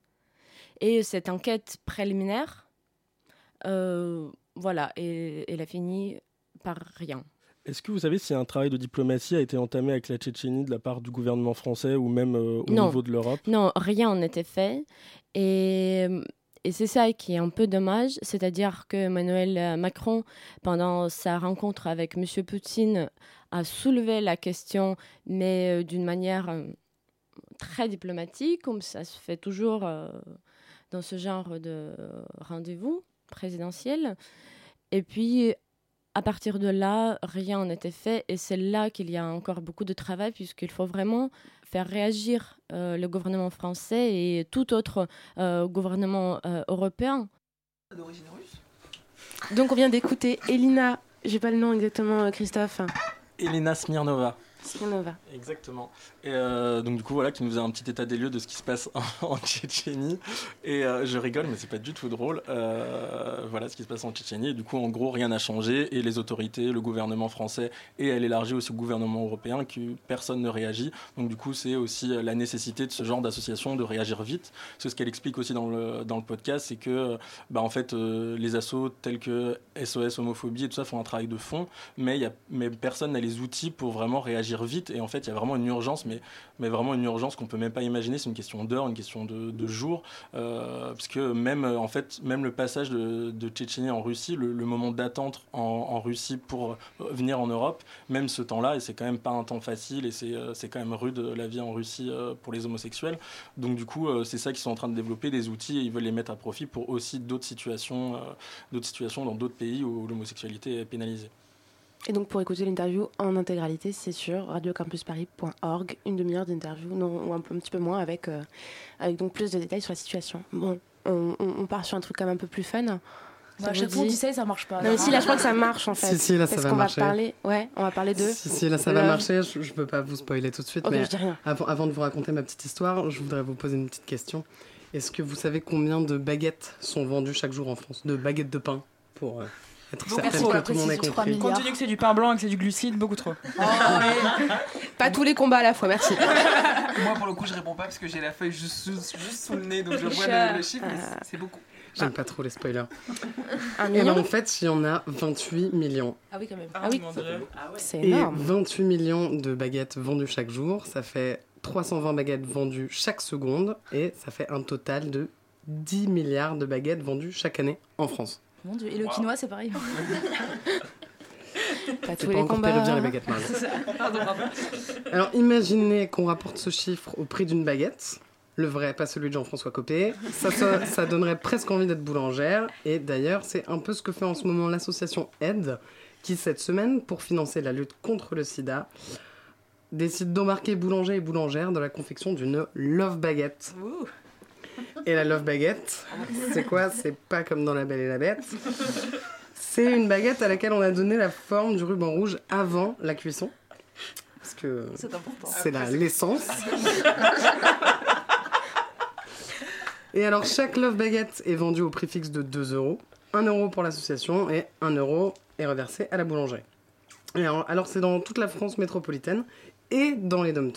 Et cette enquête préliminaire, euh, voilà, elle a fini par rien. Est-ce que vous savez si un travail de diplomatie a été entamé avec la Tchétchénie de la part du gouvernement français ou même euh, au niveau de l'Europe? Non, rien été fait. Et, et c'est ça qui est un peu dommage, c'est-à-dire que Emmanuel Macron, pendant sa rencontre avec M. Poutine, a soulevé la question, mais euh, d'une manière euh, très diplomatique, comme ça se fait toujours dans ce genre de rendez-vous présidentiel. Et puis, à partir de là, rien n'était fait et c'est là qu'il y a encore beaucoup de travail puisqu'il faut vraiment faire réagir euh, le gouvernement français et tout autre euh, gouvernement euh, européen. D'origine russe Donc on vient d'écouter Elina, j'ai pas le nom exactement Christophe. Elina Smirnova. Exactement. Et euh, donc du coup voilà qui nous a un petit état des lieux de ce qui se passe en, Tchétchénie. Et euh, je rigole mais c'est pas du tout drôle. Euh, voilà ce qui se passe en Tchétchénie. Et du coup en gros rien n'a changé et les autorités, le gouvernement français et elle élargit aussi au gouvernement européen que personne ne réagit. Donc du coup c'est aussi la nécessité de ce genre d'association de réagir vite. C'est ce qu'elle explique aussi dans le, dans le podcast, c'est que bah, en fait les assos tels que SOS homophobie et tout ça font un travail de fond, mais, y a, mais personne n'a les outils pour vraiment réagir vite. Et en fait il y a vraiment une urgence mais, mais vraiment une urgence qu'on peut même pas imaginer. C'est une question d'heure, une question de, de jours, euh, parce que même en fait, même le passage de, Tchétchénie en Russie, le, moment d'attente en, Russie pour venir en Europe, même ce temps-là, et c'est quand même pas un temps facile, et c'est euh, quand même rude la vie en Russie euh, pour les homosexuels. Donc du coup, c'est ça qu'ils sont en train de développer des outils et ils veulent les mettre à profit pour aussi d'autres situations, d'autres situations dans d'autres pays où l'homosexualité est pénalisée. Et donc pour écouter l'interview en intégralité, c'est sur radiocampusparis.org, une demi-heure d'interview, non, ou un, petit peu moins, avec, euh, avec donc plus de détails sur la situation. Bon, on, part sur un truc quand même un peu plus fun. Bah, chaque fois, tu sais, ça marche pas. Non, si, là, je crois que ça marche en fait. Si, si, là, ça va marcher. Va parler, ouais, on va parler de. Si, si, là, ça va marcher. Je, je peux pas vous spoiler tout de suite, mais Avant, avant de vous raconter ma petite histoire, je voudrais vous poser une petite question. Est-ce que vous savez combien de baguettes sont vendues chaque jour en France? De baguettes de pain pour. Euh, beaucoup trop, que tout le monde ait compris. Compte tenu que c'est du pain blanc et que c'est du glucide, beaucoup trop. Oh, pas tous les combats à la fois, merci. Moi, pour le coup, je réponds pas parce que j'ai la feuille juste, juste, sous le nez, donc je vois le, chiffre, c'est beaucoup. J'aime pas trop les spoilers. Un et ben, en fait, il y en a 28 millions. Ah oui, quand même. Ah, oui, ah c'est énorme. Et 28 millions de baguettes vendues chaque jour, ça fait 320 baguettes vendues chaque seconde, et ça fait un total de 10 milliards de baguettes vendues chaque année en France. Mon Dieu, et le quinoa, c'est pareil. pas tous les combats. les baguettes, Alors imaginez qu'on rapporte ce chiffre au prix d'une baguette. Le vrai, pas celui de Jean-François Copé. Ça, ça, donnerait presque envie d'être boulangère. Et d'ailleurs, c'est un peu ce que fait en ce moment l'association Aide, qui cette semaine, pour financer la lutte contre le sida, décide d'embarquer boulanger et boulangères dans la confection d'une love baguette. Et la love baguette, c'est quoi? C'est pas comme dans La Belle et la Bête. C'est une baguette à laquelle on a donné la forme du ruban rouge avant la cuisson. Parce que c'est l'essence. et alors, chaque love baguette est vendue au prix fixe de 2 euros. 1 euro pour l'association et 1 euro est reversé à la boulangerie. Et alors, alors c'est dans toute la France métropolitaine et dans les dom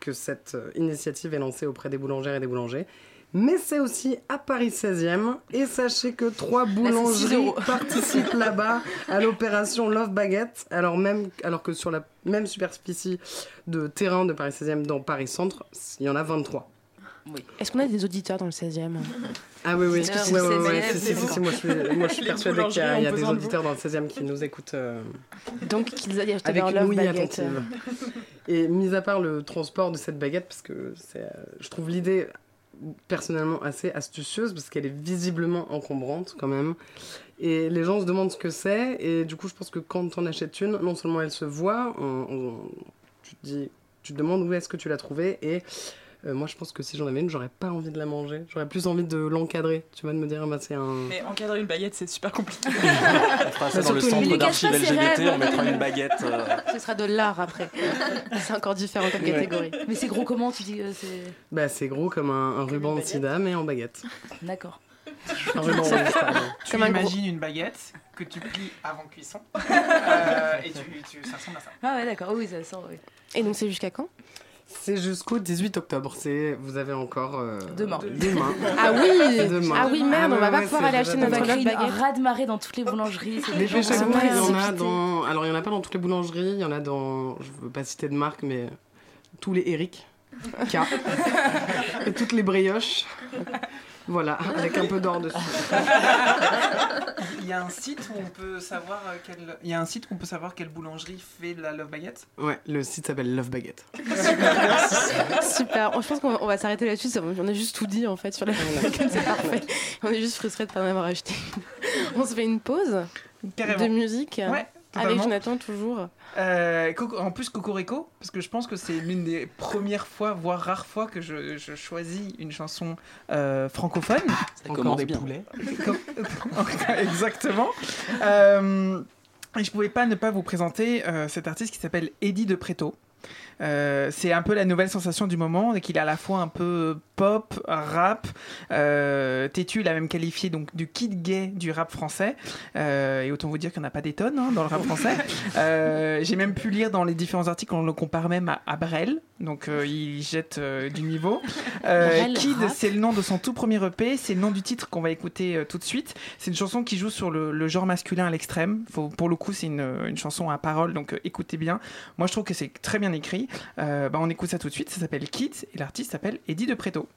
que cette euh, initiative est lancée auprès des boulangères et des boulangers. mais c'est aussi à Paris 16e. Et sachez que trois boulangeries participent là-bas à l'opération Love Baguette, alors, même, alors que sur la même superficie de terrain de Paris 16e dans Paris Centre, il y en a 23. Est-ce qu'on a des auditeurs dans le 16e Ah oui, oui. Que Ouais, ouais, c'est ouais, 16e, si, si, si, moi, je suis, moi, je suis persuadée qu'il y a, y a des auditeurs dans le 16e qui nous écoutent. euh, Donc, qu'ils aillent acheter avec leur une love baguette. Et mis à part le transport de cette baguette, parce que euh, je trouve l'idée personnellement assez astucieuse, parce qu'elle est visiblement encombrante quand même. Et les gens se demandent ce que c'est, et du coup, je pense que quand on achètes une, non seulement elle se voit, tu, te dis, tu demandes où est-ce que tu l'as trouvée, et euh, moi je pense que si j'en avais une, j'aurais pas envie de la manger, j'aurais plus envie de l'encadrer, tu vas de me dire, bah, c'est un... Mais encadrer une baguette, c'est super compliqué. On fera ça dans le centre d'archives LGBT, on mettra une baguette. euh, Ce sera de l'art après. c'est encore différent comme Ouais. catégorie. Mais c'est gros comment tu dis euh, c'est Bah, c'est gros comme un, un ruban de sida, mais en baguette. D'accord. Un ruban rouge, pardon. Tu Comme un gros- imagines une baguette que tu plies avant cuisson euh, et tu, tu- ça ressemble à ça. Ah ouais, d'accord. Oui, ça sent. Oui. Et donc, c'est jusqu'à quand? C'est jusqu'au 18 octobre. C'est vous avez encore euh, Demain. Demain. Ah oui Demain. Ah oui, merde, on va pas ouais, pouvoir aller acheter notre créer love une baguette. raz-de-marée dans toutes les boulangeries. chaque sont fois, il y en a dans. Alors, il y en a pas dans toutes les boulangeries. Il y en a dans. Je veux pas citer de marque, mais tous les Eric. K. Et toutes les brioches. Voilà, avec un peu d'or dessus. Il y a un site où on peut savoir euh, quelle, il y a un site où on peut savoir quelle boulangerie fait de la love baguette? Ouais, le site s'appelle Love Baguette. Super. Je pense qu'on on va s'arrêter là-dessus. On a juste tout dit en fait sur la C'est parfait. On est juste frustrés de pas en avoir acheté. On se fait une pause Carrément. de musique Ouais, avec totalement. Jonathan toujours. Euh, en plus Cocorico, parce que je pense que c'est l'une des premières fois, voire rares fois que je, je choisis une chanson euh, francophone. Ça commence bien. Comme- Exactement. Euh, et je pouvais pas ne pas vous présenter euh, cet artiste qui s'appelle Eddie de Preto. Euh, c'est un peu la nouvelle sensation du moment et qu'il est à la fois un peu pop, rap, euh, têtu, il a même qualifié donc du kid gay du rap français. Euh, et autant vous dire qu'il n'y en a pas des tonnes hein, dans le rap français. Euh, J'ai même pu lire dans les différents articles qu'on le compare même à, à Brel, donc il jette du niveau. Kid, c'est le nom de son tout premier EP, c'est le nom du titre qu'on va écouter tout de suite. C'est une chanson qui joue sur le, le genre masculin à l'extrême. Pour le coup, c'est une, une chanson à parole, donc écoutez bien. Moi, je trouve que c'est très bien écrit. Euh, bah, on écoute ça tout de suite. Ça s'appelle Kids et l'artiste s'appelle Eddie de Preto.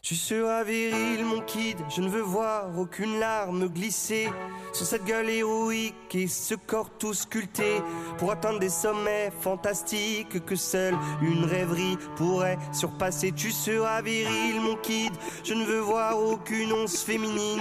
Tu seras viril, mon kid, je ne veux voir aucune larme glisser sur cette gueule héroïque et ce corps tout sculpté pour atteindre des sommets fantastiques que seule une rêverie pourrait surpasser. Tu seras viril, mon kid, je ne veux voir aucune once féminine,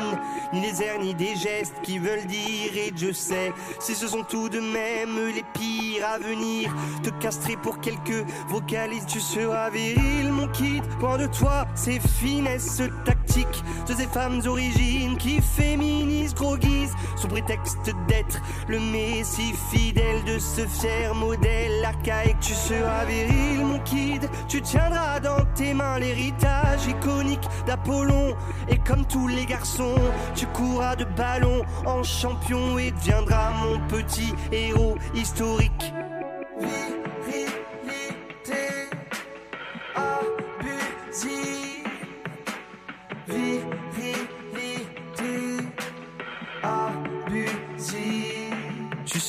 ni les airs ni des gestes qui veulent dire. Et je sais si ce sont tout de même les pires à venir, te castrer pour quelques vocalises. Tu seras viril, mon kid, loin de toi, c'est finesse tactique de ces femmes origines qui féminisent, droguisent sous prétexte d'être le messie fidèle de ce fier modèle archaïque. Tu seras viril, mon kid, tu tiendras dans tes mains l'héritage iconique d'Apollon. Et comme tous les garçons, tu courras de ballon en champion et deviendras mon petit héros historique. Virilité abusive.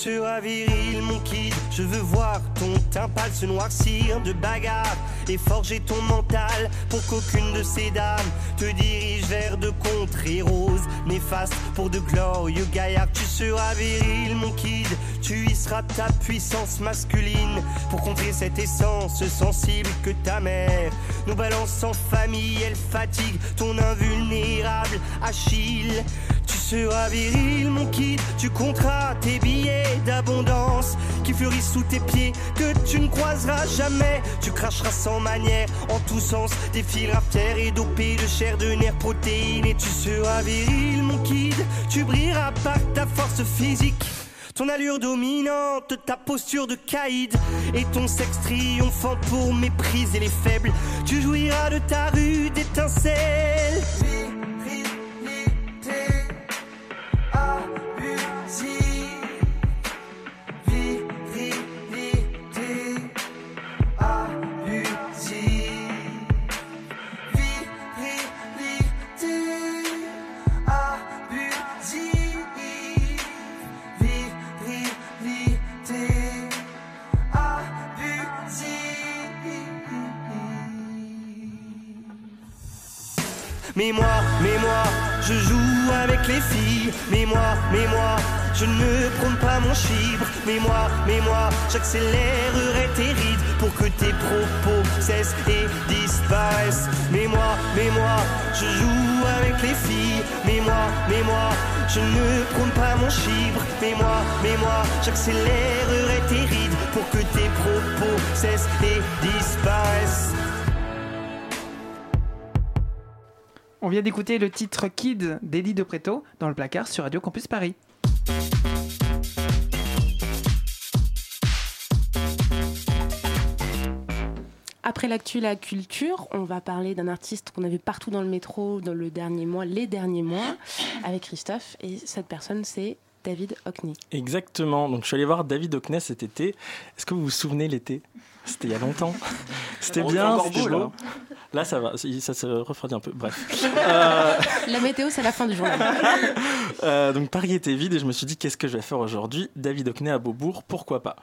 Tu seras viril, mon kid. Je veux voir ton teint se noircir de bagarre et forger ton mental pour qu'aucune de ces dames te dirige vers de contrées roses néfastes pour de glorieux gaillards. Tu seras viril, mon kid. Tu y seras ta puissance masculine pour contrer cette essence sensible que ta mère nous balance en famille. Elle fatigue ton invulnérable Achille. Tu seras viril, mon kid, tu compteras tes billets d'abondance qui fleurissent sous tes pieds, que tu ne croiseras jamais. Tu cracheras sans manière, en tous sens, des fils terre et dopés de chair, de nerfs, protéines. Et tu seras viril, mon kid, tu brilleras par ta force physique. Ton allure dominante, ta posture de caïd et ton sexe triomphant pour mépriser les faibles. Tu jouiras de ta rude étincelle. Mais moi, je joue avec les filles. Mais moi, mais moi, je ne prône pas mon chibre. Mais moi, mais moi, j'accélérerai tes rides pour que tes propos cessent et disparaissent. Mais moi, mais moi, je joue avec les filles. Mais moi, mais moi, je ne prône pas mon chibre. Mais moi, mais moi, j'accélérerai tes rides pour que tes propos cessent et disparaissent. On vient d'écouter le titre Kid d'Elie de Preto dans le placard sur Radio Campus Paris. Après l'actu, la culture, on va parler d'un artiste qu'on a vu partout dans le métro dans le dernier mois, les derniers mois, avec Christophe. Et cette personne, c'est David Hockney. Exactement. Donc je suis allé voir David Hockney cet été. Est-ce que vous vous souvenez l'été? C'était il y a longtemps. C'était bien. C'était beau, là. Là, ça va, ça se refroidit un peu. Bref. Euh... La météo, c'est la fin du journal. euh, donc Paris était vide et je me suis dit qu'est-ce que je vais faire aujourd'hui? David Hockney à Beaubourg, pourquoi pas?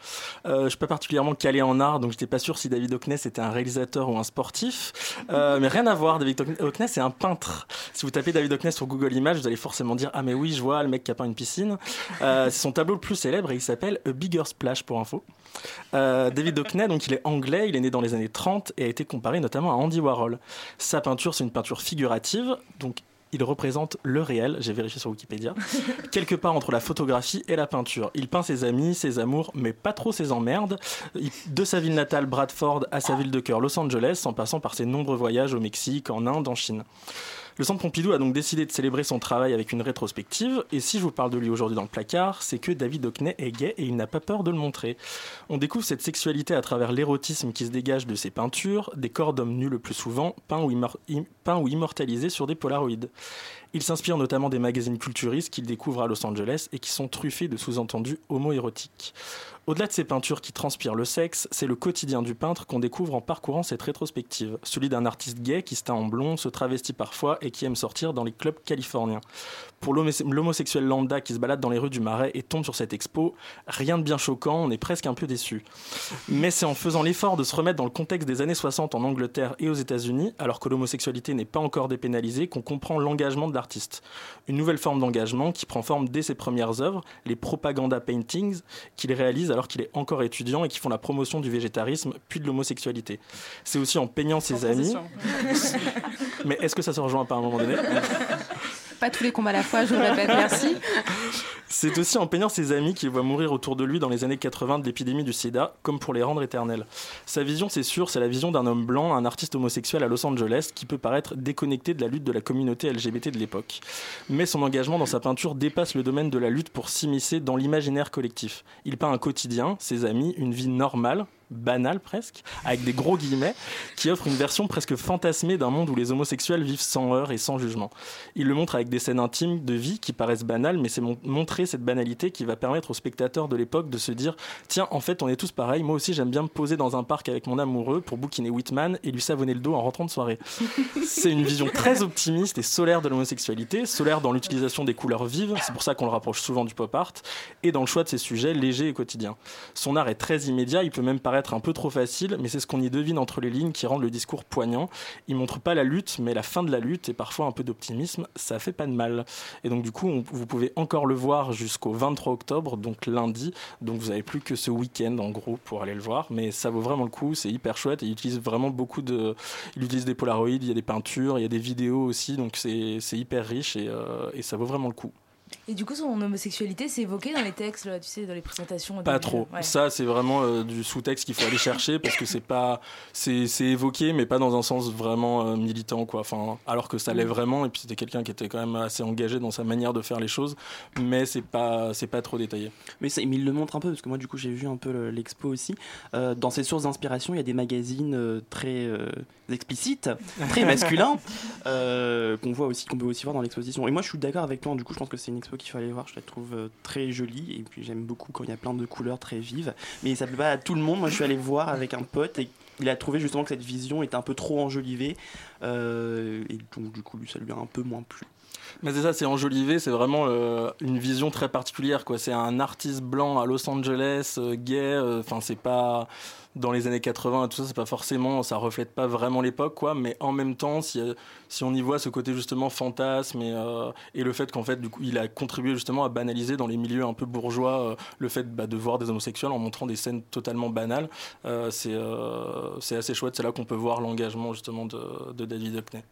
Euh, Je suis pas particulièrement calé en art, donc j'étais pas sûr si David Hockney c'était un réalisateur ou un sportif. Euh, mais rien à voir. David Hockney, c'est un peintre. Si vous tapez David Hockney sur Google Images, vous allez forcément dire ah mais oui, je vois le mec qui a peint une piscine. C'est son tableau le plus célèbre et il s'appelle A Bigger Splash pour info. David Hockney, donc il est anglais, il est né dans les années 30 et a été comparé notamment à Andy Warhol. Sa peinture, c'est une peinture figurative, donc il représente le réel, j'ai vérifié sur Wikipédia, quelque part entre la photographie et la peinture. Il peint ses amis, ses amours, mais pas trop ses emmerdes, de sa ville natale Bradford à sa ville de cœur Los Angeles, en passant par ses nombreux voyages au Mexique, en Inde, en Chine. Le Centre Pompidou a donc décidé de célébrer son travail avec une rétrospective, et si je vous parle de lui aujourd'hui dans le placard, c'est que David Hockney est gay et il n'a pas peur de le montrer. On découvre cette sexualité à travers l'érotisme qui se dégage de ses peintures, des corps d'hommes nus le plus souvent, peints ou, immortalisés sur des polaroïdes. Il s'inspire notamment des magazines culturistes qu'il découvre à Los Angeles et qui sont truffés de sous-entendus homo-érotiques. Au-delà de ces peintures qui transpirent le sexe, c'est le quotidien du peintre qu'on découvre en parcourant cette rétrospective. Celui d'un artiste gay qui se teint en blond, se travestit parfois et qui aime sortir dans les clubs californiens. Pour l'homosexuel lambda qui se balade dans les rues du Marais et tombe sur cette expo, rien de bien choquant, on est presque un peu déçu. Mais c'est en faisant l'effort de se remettre dans le contexte des années 60 en Angleterre et aux États-Unis, alors que l'homosexualité n'est pas encore dépénalisée, qu'on comprend l'engagement de l'artiste. Une nouvelle forme d'engagement qui prend forme dès ses premières œuvres, les propaganda paintings, qu'il réalise alors qu'il est encore étudiant et qui font la promotion du végétarisme puis de l'homosexualité. C'est aussi en peignant ses amis. Mais est-ce que ça se rejoint pas à un moment donné? Tous les combats à la fois, je le répète, merci. C'est aussi en peignant ses amis qu'il voit mourir autour de lui dans les années 80 de l'épidémie du sida, comme pour les rendre éternels. Sa vision, c'est sûr, c'est la vision d'un homme blanc, un artiste homosexuel à Los Angeles, qui peut paraître déconnecté de la lutte de la communauté LGBT de l'époque. Mais son engagement dans sa peinture dépasse le domaine de la lutte pour s'immiscer dans l'imaginaire collectif. Il peint un quotidien, ses amis, une vie normale, banale presque, avec des gros guillemets, qui offre une version presque fantasmée d'un monde où les homosexuels vivent sans heurts et sans jugement. Il le montre avec des scènes intimes de vie qui paraissent banales, mais c'est cette banalité qui va permettre aux spectateurs de l'époque de se dire tiens, en fait, on est tous pareils, moi aussi j'aime bien me poser dans un parc avec mon amoureux pour bouquiner Whitman et lui savonner le dos en rentrant de soirée. c'est une vision très optimiste et solaire de l'homosexualité, solaire dans l'utilisation des couleurs vives, c'est pour ça qu'on le rapproche souvent du pop art, et dans le choix de ses sujets légers et quotidiens. Son art est très immédiat, il peut même paraître un peu trop facile, mais c'est ce qu'on y devine entre les lignes qui rend le discours poignant. Il montre pas la lutte, mais la fin de la lutte et parfois un peu d'optimisme, ça fait pas de mal. Et donc du coup, on, vous pouvez encore le voir jusqu'au 23 octobre, donc lundi. Donc vous avez plus que ce week-end en gros pour aller le voir, mais ça vaut vraiment le coup. C'est hyper chouette et il utilise vraiment beaucoup de, il utilise des polaroïdes, il y a des peintures, il y a des vidéos aussi, donc c'est hyper riche et, euh, et ça vaut vraiment le coup. Et du coup, son homosexualité, c'est évoqué dans les textes, là, tu sais, dans les présentations. Pas trop. Ouais. Ça, c'est vraiment euh, du sous-texte qu'il faut aller chercher parce que c'est pas, c'est évoqué, mais pas dans un sens vraiment euh, militant, quoi. Enfin, alors que ça l'est vraiment. Et puis c'était quelqu'un qui était quand même assez engagé dans sa manière de faire les choses, mais c'est pas, c'est pas trop détaillé. Mais, ça, mais il le montre un peu parce que moi, du coup, j'ai vu un peu l'expo aussi. Euh, dans ses sources d'inspiration, il y a des magazines euh, très euh, explicites, très masculins, qu'on voit aussi, qu'on peut aussi voir dans l'exposition. Et moi, je suis d'accord avec toi. Du coup, je pense que c'est expo qu'il faut aller voir. Je la trouve très jolie et puis j'aime beaucoup quand il y a plein de couleurs très vives. Mais ça plaît pas à tout le monde. Moi, je suis allé voir avec un pote et il a trouvé justement que cette vision était un peu trop enjolivée euh, et donc du coup ça lui a un peu moins plu. Mais c'est ça, c'est enjolivé, c'est vraiment euh, une vision très particulière. quoi. C'est un artiste blanc à Los Angeles, euh, gay, enfin c'est pas dans les années 80 tout ça, c'est pas forcément, ça reflète pas vraiment l'époque, quoi. Mais en même temps, si, on y voit ce côté justement fantasme et, et le fait qu'en fait, il a contribué justement à banaliser dans les milieux un peu bourgeois le fait bah, de voir des homosexuels en montrant des scènes totalement banales, c'est assez chouette. C'est là qu'on peut voir l'engagement justement de, David Hockney.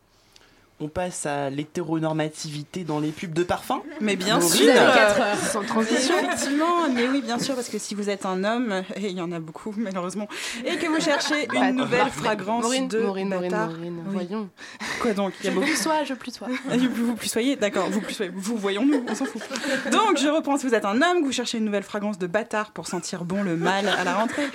On passe à l'hétéronormativité dans les pubs de parfum. Mais bien sûr, euh, sans transition. Effectivement, mais oui, bien sûr, parce que si vous êtes un homme, et il y en a beaucoup malheureusement, et que vous cherchez une nouvelle fragrance Maureen, de Maureen, Maureen, bâtard- Maureen, Oui. voyons. Quoi donc Il y a Je beaucoup- plus sois, je plus sois. Ah, Vous, vous plus soyez, d'accord, vous plus soyez, vous voyons-nous, on s'en fout. Donc, je reprends, si vous êtes un homme, que vous cherchez une nouvelle fragrance de bâtard pour sentir bon le mal à la rentrée,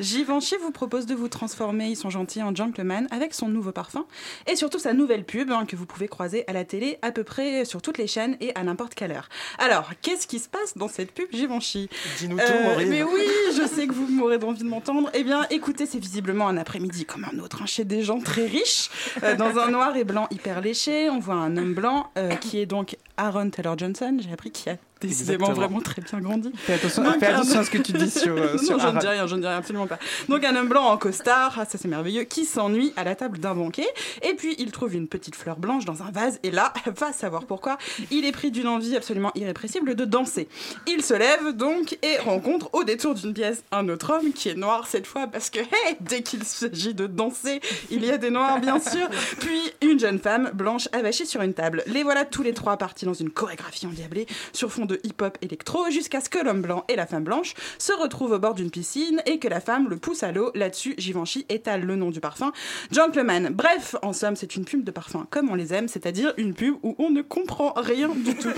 Givenchy vous propose de vous transformer, ils sont gentils, en gentleman avec son nouveau parfum et surtout sa nouvelle pub hein, que vous pouvez croiser à la télé à peu près sur toutes les chaînes et à n'importe quelle heure. Alors, qu'est-ce qui se passe dans cette pub Givenchy Dis-nous Euh, tout, Maureen. Mais oui, je sais que vous m'aurez envie de m'entendre. Eh bien, écoutez, c'est visiblement un après-midi comme un autre, hein, chez des gens très riches, euh, dans un noir et blanc hyper léché. On voit un homme blanc euh, qui est donc Aaron Taylor Johnson. J'ai appris qu'il a décidément Exactement. vraiment très bien grandi. Fais attention, Donc, fais un- attention à ce que tu dis sur, euh, non, sur je ne dis rien, je ne dis rien, absolument pas. Donc un homme blanc en costard, ah, ça c'est merveilleux, qui s'ennuie à la table d'un banquet. Et puis il trouve une petite fleur blanche dans un vase. Et là, va savoir pourquoi, il est pris d'une envie absolument irrépressible de danser. Il se lève donc et rencontre au détour d'une pièce un autre homme qui est noir cette fois parce que hey, dès qu'il s'agit de danser, il y a des noirs bien sûr. Puis une jeune femme blanche avachée sur une table. Les voilà tous les trois partis dans une chorégraphie endiablée sur fond de hip-hop électro jusqu'à ce que l'homme blanc et la femme blanche se retrouvent au bord d'une piscine et que la femme le pousse à l'eau. Là-dessus, Givenchy étale le nom du parfum, Gentleman. Bref, en somme, c'est une pub de parfum comme on les aime, c'est-à-dire une pub où on ne comprend rien du tout.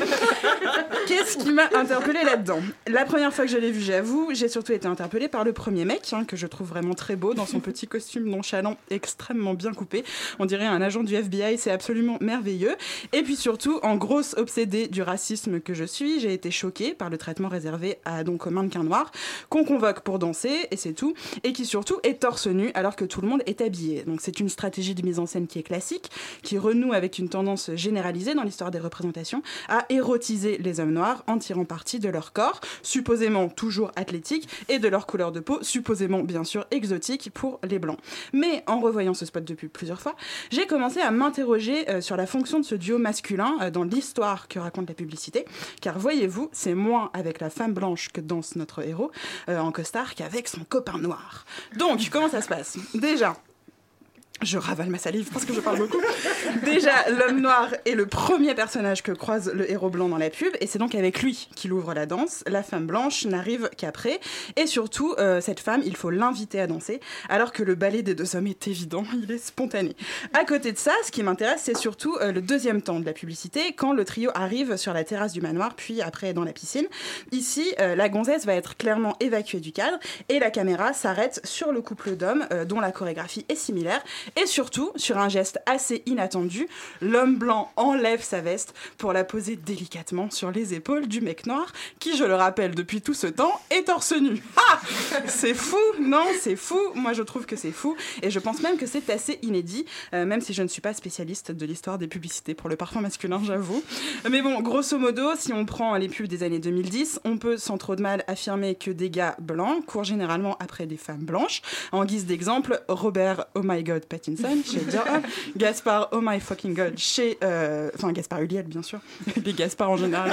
Qu'est-ce qui m'a interpellée là-dedans? La première fois que je l'ai vu, j'avoue, j'ai surtout été interpellée par le premier mec, hein, que je trouve vraiment très beau dans son petit costume nonchalant, extrêmement bien coupé. On dirait un agent du FBI, c'est absolument merveilleux. Et puis surtout, en grosse obsédée du racisme que je suis, j'ai été choquée par le traitement réservé à donc aux mannequins noirs qu'on convoque pour danser, et c'est tout, et qui surtout est torse nu alors que tout le monde est habillé. Donc c'est une stratégie de mise en scène qui est classique, qui renoue avec une tendance généralisée dans l'histoire des représentations à érotiser les hommes noirs en tirant parti de leur corps, supposément toujours athlétique, et de leur couleur de peau, supposément bien sûr exotique pour les blancs. Mais en revoyant ce spot de pub plusieurs fois, j'ai commencé à m'interroger euh, sur la fonction de ce duo masculin euh, dans l'histoire que raconte la publicité, car voyez-vous, c'est moins avec la femme blanche que danse notre héros euh, en costard qu'avec son copain noir. Donc, comment ça se passe? Déjà, je ravale ma salive parce que je parle beaucoup. Déjà, l'homme noir est le premier personnage que croise le héros blanc dans la pub, et c'est donc avec lui qu'il ouvre la danse. La femme blanche n'arrive qu'après, et surtout, euh, cette femme, il faut l'inviter à danser, alors que le ballet des deux hommes est évident, il est spontané. À côté de ça, ce qui m'intéresse, c'est surtout euh, le deuxième temps de la publicité, quand le trio arrive sur la terrasse du manoir, puis après dans la piscine. Ici, euh, la gonzesse va être clairement évacuée du cadre, et la caméra s'arrête sur le couple d'hommes, dont la chorégraphie est similaire, et surtout sur un geste assez inattendu, l'homme blanc enlève sa veste pour la poser délicatement sur les épaules du mec noir, qui, je le rappelle depuis tout ce temps, est torse nu. Ah C'est fou, non, c'est fou. Moi, je trouve que c'est fou, et je pense même que c'est assez inédit, euh, même si je ne suis pas spécialiste de l'histoire des publicités pour le parfum masculin, j'avoue. Mais bon, grosso modo, si on prend les pubs des années 2010, on peut sans trop de mal affirmer que des gars blancs courent généralement après des femmes blanches. En guise d'exemple, Robert Oh My God Pattinson chez Dior, Gaspard Oh My Fucking God. Chez, euh, enfin Gaspard Ulliel bien sûr, les Gaspard en général,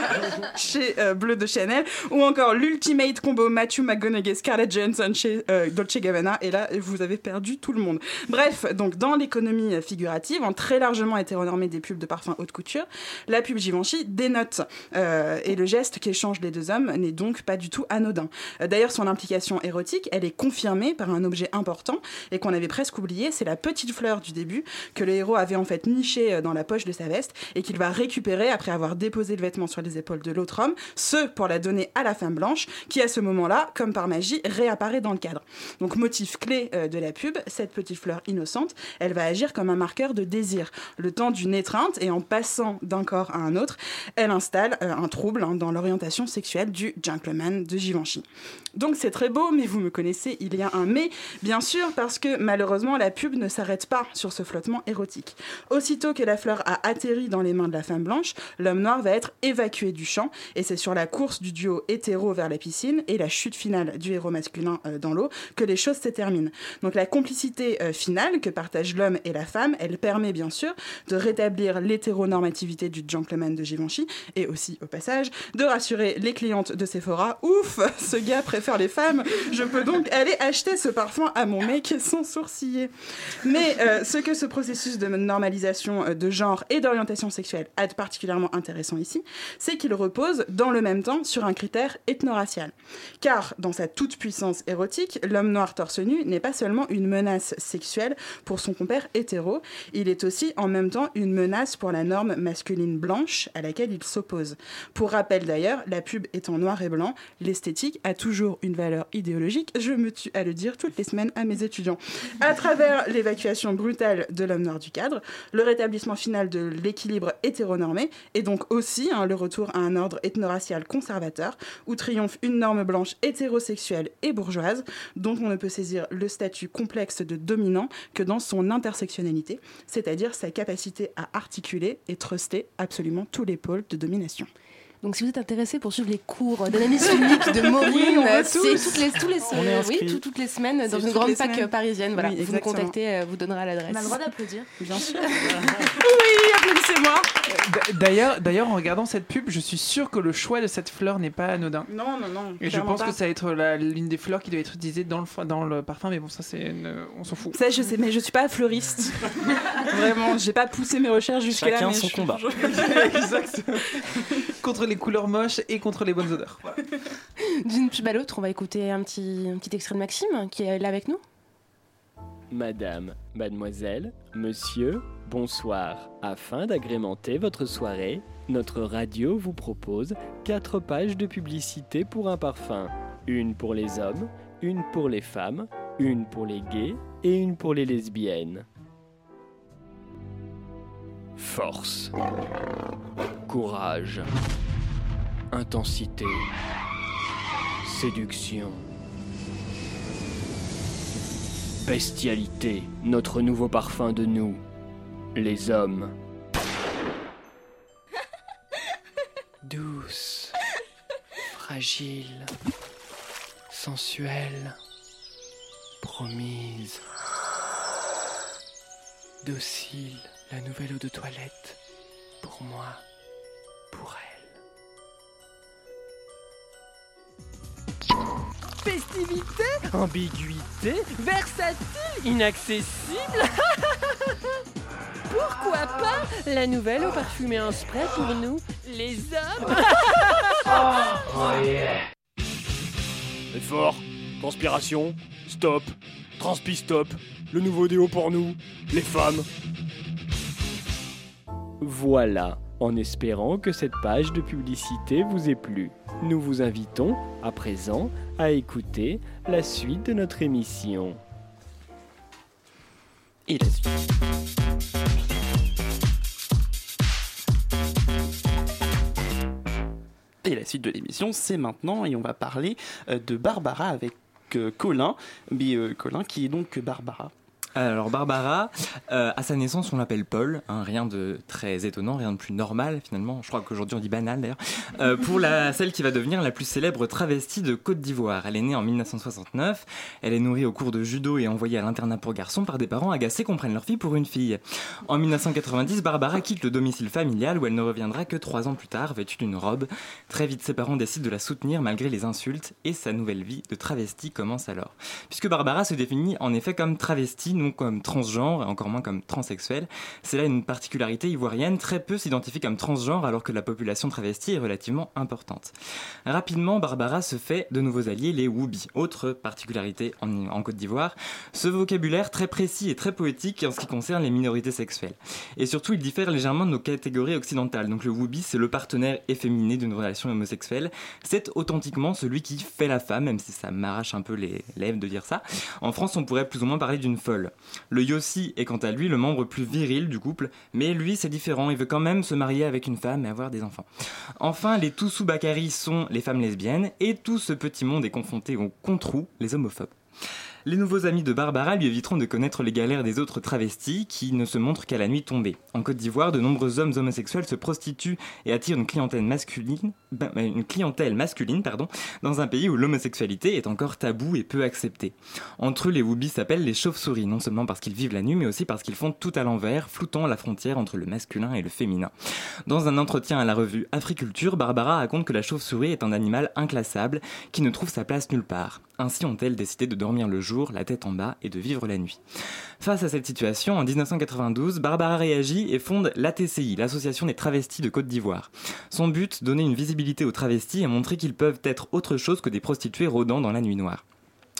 chez euh, Bleu de Chanel, ou encore l'ultimate combo Matthew McConaughey Scarlett Johansson chez euh, Dolce Gabbana, et là vous avez perdu tout le monde. Bref, donc dans l'économie figurative, en très largement hétéronormée des pubs de parfums haute couture, la pub Givenchy dénote, euh, et le geste qu'échangent les deux hommes n'est donc pas du tout anodin. D'ailleurs, son implication érotique, elle est confirmée par un objet important et qu'on avait presque oublié, c'est la petite fleur du début que le héros avait en fait nichée euh, dans la poche de sa veste et qu'il va récupérer après avoir déposé le vêtement sur les épaules de l'autre homme, ce pour la donner à la femme blanche qui à ce moment-là, comme par magie, réapparaît dans le cadre. Donc motif clé euh, de la pub, cette petite fleur innocente, elle va agir comme un marqueur de désir. Le temps d'une étreinte et en passant d'un corps à un autre, elle installe euh, un trouble hein, dans l'orientation sexuelle du gentleman de Givenchy. Donc c'est très beau, mais vous me connaissez, il y a un mais, bien sûr, parce que malheureusement, la la pub ne s'arrête pas sur ce flottement érotique. Aussitôt que la fleur a atterri dans les mains de la femme blanche, l'homme noir va être évacué du champ et c'est sur la course du duo hétéro vers la piscine et la chute finale du héros masculin euh, dans l'eau que les choses se terminent. Donc la complicité euh, finale que partagent l'homme et la femme, elle permet bien sûr de rétablir l'hétéronormativité du gentleman de Givenchy et aussi au passage de rassurer les clientes de Sephora. Ouf, ce gars préfère les femmes, je peux donc aller acheter ce parfum à mon mec sans sourciller. Mais euh, ce que ce processus de normalisation de genre et d'orientation sexuelle a de particulièrement intéressant ici, c'est qu'il repose dans le même temps sur un critère ethno-racial. Car dans sa toute-puissance érotique, l'homme noir torse nu n'est pas seulement une menace sexuelle pour son compère hétéro, il est aussi en même temps une menace pour la norme masculine blanche à laquelle il s'oppose. Pour rappel d'ailleurs, la pub est en noir et blanc, l'esthétique a toujours une valeur idéologique, je me tue à le dire toutes les semaines à mes étudiants. À travers l'évacuation brutale de l'homme noir du cadre, le rétablissement final de l'équilibre hétéronormé et donc aussi hein, le retour à un ordre ethno-racial conservateur où triomphe une norme blanche hétérosexuelle et bourgeoise dont on ne peut saisir le statut complexe de dominant que dans son intersectionnalité, c'est-à-dire sa capacité à articuler et truster absolument tous les pôles de domination. Donc si vous êtes intéressé pour suivre les cours d'analyse unique de Maureen, c'est toutes les, tous les, oui, toutes les semaines dans une grande fac parisienne. Voilà, vous nous contactez, euh, vous donnera l'adresse. On a le droit d'applaudir. Bien sûr. oui, applaudissez-moi. D'ailleurs, d'ailleurs, en regardant cette pub, je suis sûr que le choix de cette fleur n'est pas anodin. Non, non, non. Et je pense que ça va être l'une des fleurs qui doit être utilisée dans le, dans le parfum, mais bon, ça, c'est, on s'en fout. Ça, je sais, mais je suis pas fleuriste. Vraiment, j'ai pas poussé mes recherches jusqu'à là. Chacun son combat. Exactement. Contre les couleurs moches et contre les bonnes odeurs. D'une pub à l'autre, on va écouter un petit, un petit extrait de Maxime qui est là avec nous. Madame, mademoiselle, monsieur, bonsoir. Afin d'agrémenter votre soirée, notre radio vous propose quatre pages de publicité pour un parfum. Une pour les hommes, une pour les femmes, une pour les gays et une pour les lesbiennes. Force. Courage. Intensité. Séduction. Bestialité, notre nouveau parfum de nous, les hommes. Douce, fragile, sensuelle, promise, docile, la nouvelle eau de toilette, pour moi, pour elle. Festivité, ambiguïté, versatile, inaccessible. Pourquoi pas la nouvelle eau parfumée en spray pour nous, les hommes Oh yeah Effort, transpiration, stop, transpi stop, le nouveau déo pour nous, les femmes. Voilà, en espérant que cette page de publicité vous ait plu. Nous vous invitons, à présent, à écouter la suite de notre émission. Et la suite. Et la suite de l'émission, c'est maintenant, et on va parler euh, de Barbara avec euh, Colin, euh, Colin qui est donc Barbara. Alors Barbara, euh, à sa naissance, on l'appelle Paul. hein, rien de très étonnant, rien de plus normal finalement. Je crois qu'aujourd'hui on dit banal d'ailleurs. Euh, pour la, celle qui va devenir la plus célèbre travestie de Côte d'Ivoire. Elle est née en 1969. Elle est nourrie au cours de judo et envoyée à l'internat pour garçons par des parents agacés qu'on prenne leur fille pour une fille. En 1990, Barbara quitte le domicile familial où elle ne reviendra que trois ans plus tard, vêtue d'une robe. Très vite, ses parents décident de la soutenir malgré les insultes et sa nouvelle vie de travestie commence alors. Puisque Barbara se définit en effet comme travestie, comme transgenre, et encore moins comme transsexuelle. C'est là une particularité ivoirienne. Très peu s'identifient comme transgenre alors que la population travestie est relativement importante. Rapidement, Barbara se fait de nouveaux alliés, les Woubi. Autre particularité en, en Côte d'Ivoire, ce vocabulaire très précis et très poétique en ce qui concerne les minorités sexuelles. Et surtout, il diffère légèrement de nos catégories occidentales. Donc le Woubi, c'est le partenaire efféminé d'une relation homosexuelle. C'est authentiquement celui qui fait la femme, même si ça m'arrache un peu les lèvres de dire ça. En France, on pourrait plus ou moins parler d'une folle. Le Yossi est quant à lui le membre plus viril du couple, mais lui c'est différent, il veut quand même se marier avec une femme et avoir des enfants. Enfin, les Toussou Bakari sont les femmes lesbiennes, et tout ce petit monde est confronté aux controus, les homophobes. Les nouveaux amis de Barbara lui éviteront de connaître les galères des autres travestis qui ne se montrent qu'à la nuit tombée. En Côte d'Ivoire, de nombreux hommes homosexuels se prostituent et attirent une clientèle masculine, ben, une clientèle masculine pardon, dans un pays où l'homosexualité est encore tabou et peu acceptée. Entre eux, les Wubis s'appellent les chauves-souris, non seulement parce qu'ils vivent la nuit, mais aussi parce qu'ils font tout à l'envers, floutant la frontière entre le masculin et le féminin. Dans un entretien à la revue Africulture, Barbara raconte que la chauve-souris est un animal inclassable qui ne trouve sa place nulle part. Ainsi ont-elles décidé de dormir le jour, la tête en bas, et de vivre la nuit. Face à cette situation, en 1992, Barbara réagit et fonde l'ATCI, l'Association des travestis de Côte d'Ivoire. Son but, donner une visibilité aux travestis et montrer qu'ils peuvent être autre chose que des prostituées rôdant dans la nuit noire.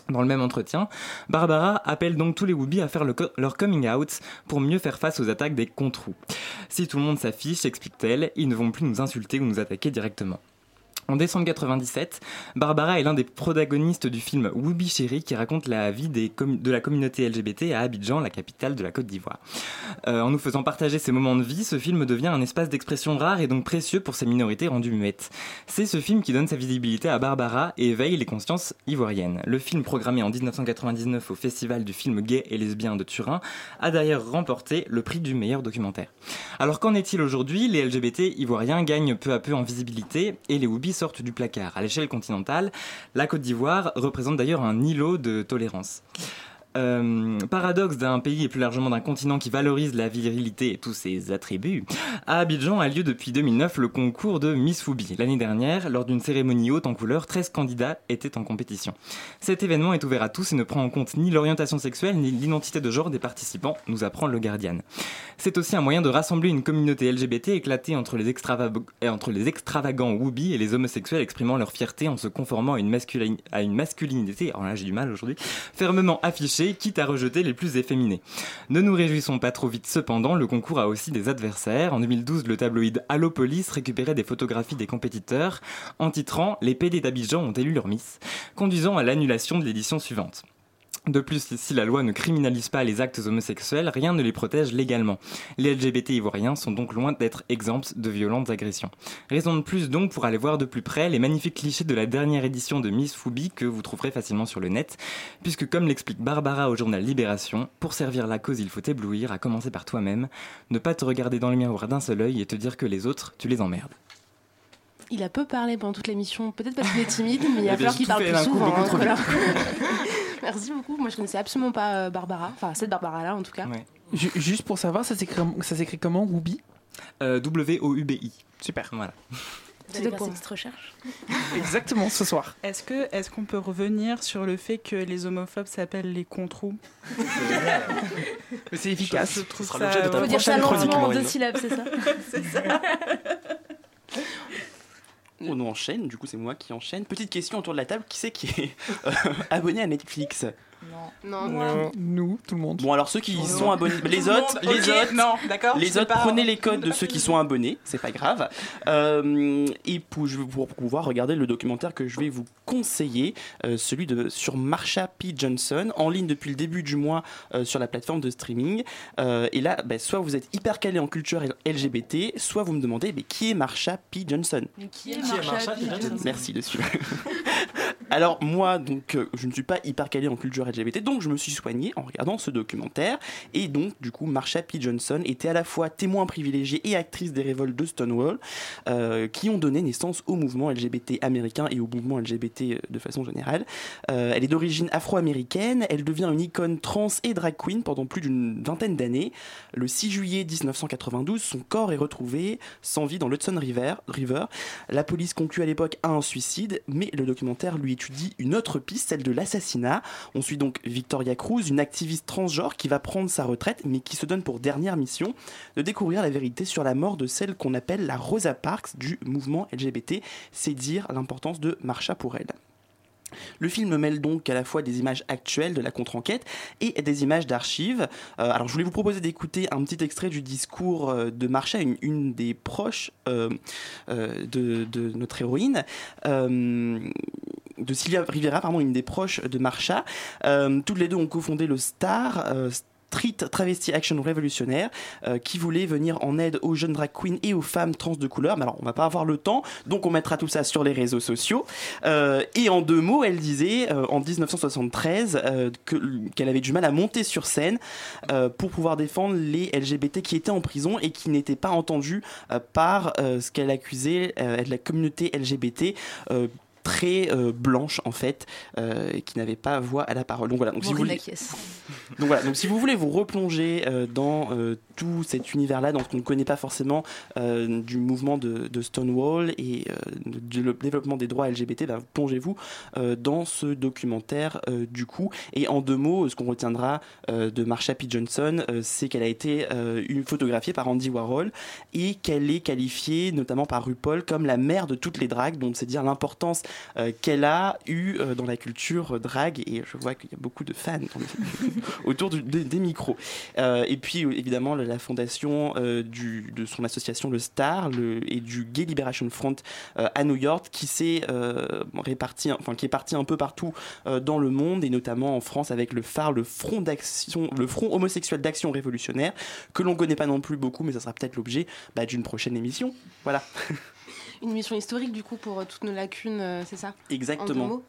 Dans le même entretien, Barbara appelle donc tous les Wubis à faire leur coming out pour mieux faire face aux attaques des controus. Si tout le monde s'affiche, explique-t-elle, ils ne vont plus nous insulter ou nous attaquer directement. En décembre 97, Barbara est l'un des protagonistes du film Woubi Chéri qui raconte la vie de la communauté LGBT à Abidjan, la capitale de la Côte d'Ivoire. Euh, en nous faisant partager ces moments de vie, ce film devient un espace d'expression rare et donc précieux pour ces minorités rendues muettes. C'est ce film qui donne sa visibilité à Barbara et éveille les consciences ivoiriennes. Le film programmé en 1999 au Festival du film gay et lesbien de Turin a d'ailleurs remporté le prix du meilleur documentaire. Alors qu'en est-il aujourd'hui? Les LGBT ivoiriens gagnent peu à peu en visibilité et les Woubi sortent du placard. À l'échelle continentale, la Côte d'Ivoire représente d'ailleurs un îlot de tolérance. Euh, paradoxe d'un pays et plus largement d'un continent qui valorise la virilité et tous ses attributs, à Abidjan a lieu depuis 2009 le concours de Miss Foubi. L'année dernière, lors d'une cérémonie haute en couleur, 13 candidats étaient en compétition. Cet événement est ouvert à tous et ne prend en compte ni l'orientation sexuelle ni l'identité de genre des participants, nous apprend le Guardian. C'est aussi un moyen de rassembler une communauté LGBT éclatée entre les, les extravagants Woubi et les homosexuels exprimant leur fierté en se conformant à une, à une masculinité, alors là j'ai du mal aujourd'hui, fermement affichée quitte à rejeter les plus efféminés. Ne nous réjouissons pas trop vite cependant, le concours a aussi des adversaires. En 2012, le tabloïd Allopolis récupérait des photographies des compétiteurs en titrant Les PD d'Abidjan ont élu leur Miss, conduisant à l'annulation de l'édition suivante. De plus, si la loi ne criminalise pas les actes homosexuels, rien ne les protège légalement. Les LGBT ivoiriens sont donc loin d'être exempts de violentes agressions. Raison de plus donc pour aller voir de plus près les magnifiques clichés de la dernière édition de Miss Foubi que vous trouverez facilement sur le net, puisque comme l'explique Barbara au journal Libération, pour servir la cause il faut éblouir, à commencer par toi-même, ne pas te regarder dans le miroir d'un seul œil et te dire que les autres, tu les emmerdes. Il a peu parlé pendant toute l'émission, peut-être parce qu'il est timide, mais il va falloir qu'il parle plus souvent. Hein, Merci beaucoup. Moi, je connaissais absolument pas euh, Barbara. Enfin, cette Barbara-là, en tout cas. Juste pour savoir, ça s'écrit comment, Woubi euh, W-O-U-B-I. Super. Voilà. C'est de cette recherche? Exactement, ce soir. Est-ce que est-ce qu'on peut revenir sur le fait que les homophobes s'appellent les controus C'est efficace. Je, trouve ça. Faut dire ça lentement en deux syllabes, c'est ça. c'est ça? On enchaîne, du coup c'est moi qui enchaîne. Petite question autour de la table, qui c'est qui est euh, abonné à Netflix? Non. Non, Nous, tout le monde. Bon, alors ceux qui sont abonnés, les autres, les autres, non, d'accord. Les autres, prenez les codes de ceux qui sont abonnés, c'est pas grave. Euh, et pour, pour, pouvoir regarder le documentaire que je vais vous conseiller, euh, celui de sur Marsha P. Johnson, en ligne depuis le début du mois euh, sur la plateforme de streaming. et là, bah, soit vous êtes hyper calé en culture LGBT, soit vous me demandez, mais qui est Marsha P. Johnson? Qui est Marsha, P. Johnson? Merci dessus. alors moi, donc, je ne suis pas hyper calé en culture LGBT, donc je me suis soigné en regardant ce documentaire. Et donc, du coup, Marsha P. Johnson était à la fois témoin privilégié et actrice des révoltes de Stonewall, euh, qui ont donné naissance au mouvement LGBT américain et au mouvement LGBT euh, de façon générale. Euh, elle est d'origine afro-américaine, elle devient une icône trans et drag queen pendant plus d'une vingtaine d'années. Le 6 juillet 1992, son corps est retrouvé sans vie dans l'Hudson River. River. La police conclut à l'époque à un suicide, mais le documentaire lui étudie une autre piste, celle de l'assassinat. On suit donc Victoria Cruz, une activiste transgenre qui va prendre sa retraite, mais qui se donne pour dernière mission de découvrir la vérité sur la mort de celle qu'on appelle la Rosa Parks du mouvement LGBT. C'est dire l'importance de Marsha pour elle. Le film mêle donc à la fois des images actuelles de la contre-enquête et des images d'archives. Euh, alors je voulais vous proposer d'écouter un petit extrait du discours euh, de Marsha, une, des proches euh, de, notre héroïne de Sylvia Rivera, pardon, une des proches de Marsha. toutes les deux ont cofondé le Star, Street Travesty Action Révolutionnaire qui voulait venir en aide aux jeunes drag queens et aux femmes trans de couleur. Mais alors, on va pas avoir le temps, donc on mettra tout ça sur les réseaux sociaux. et en deux mots, elle disait en 1973 qu'elle avait du mal à monter sur scène pour pouvoir défendre les LGBT qui étaient en prison et qui n'étaient pas entendus par ce qu'elle accusait de la communauté LGBT très euh, blanche en fait, euh, qui n'avait pas voix à la parole. Donc voilà. Donc si vous voulez... donc voilà. Donc si vous voulez vous replonger euh, dans tout cet univers-là, donc on ne connaît pas forcément du mouvement de, Stonewall et du développement des droits LGBT, ben, plongez-vous dans ce documentaire du coup. Et en deux mots, ce qu'on retiendra de Marsha P. Johnson, c'est qu'elle a été une photographiée par Andy Warhol et qu'elle est qualifiée notamment par RuPaul comme la mère de toutes les dragues. Donc c'est dire l'importance euh, qu'elle a eu euh, dans la culture drag et je vois qu'il y a beaucoup de fans autour des, micros. Euh, et puis évidemment la fondation de son association le Star et du Gay Liberation Front à New York qui s'est réparti, enfin qui est parti un peu partout dans le monde et notamment en France avec le phare, le front d'action, le front homosexuel d'action révolutionnaire que l'on connaît pas non plus beaucoup, mais ça sera peut-être l'objet bah, d'une prochaine émission. Voilà. une mission historique du coup pour euh, toutes nos lacunes, euh, c'est ça Exactement.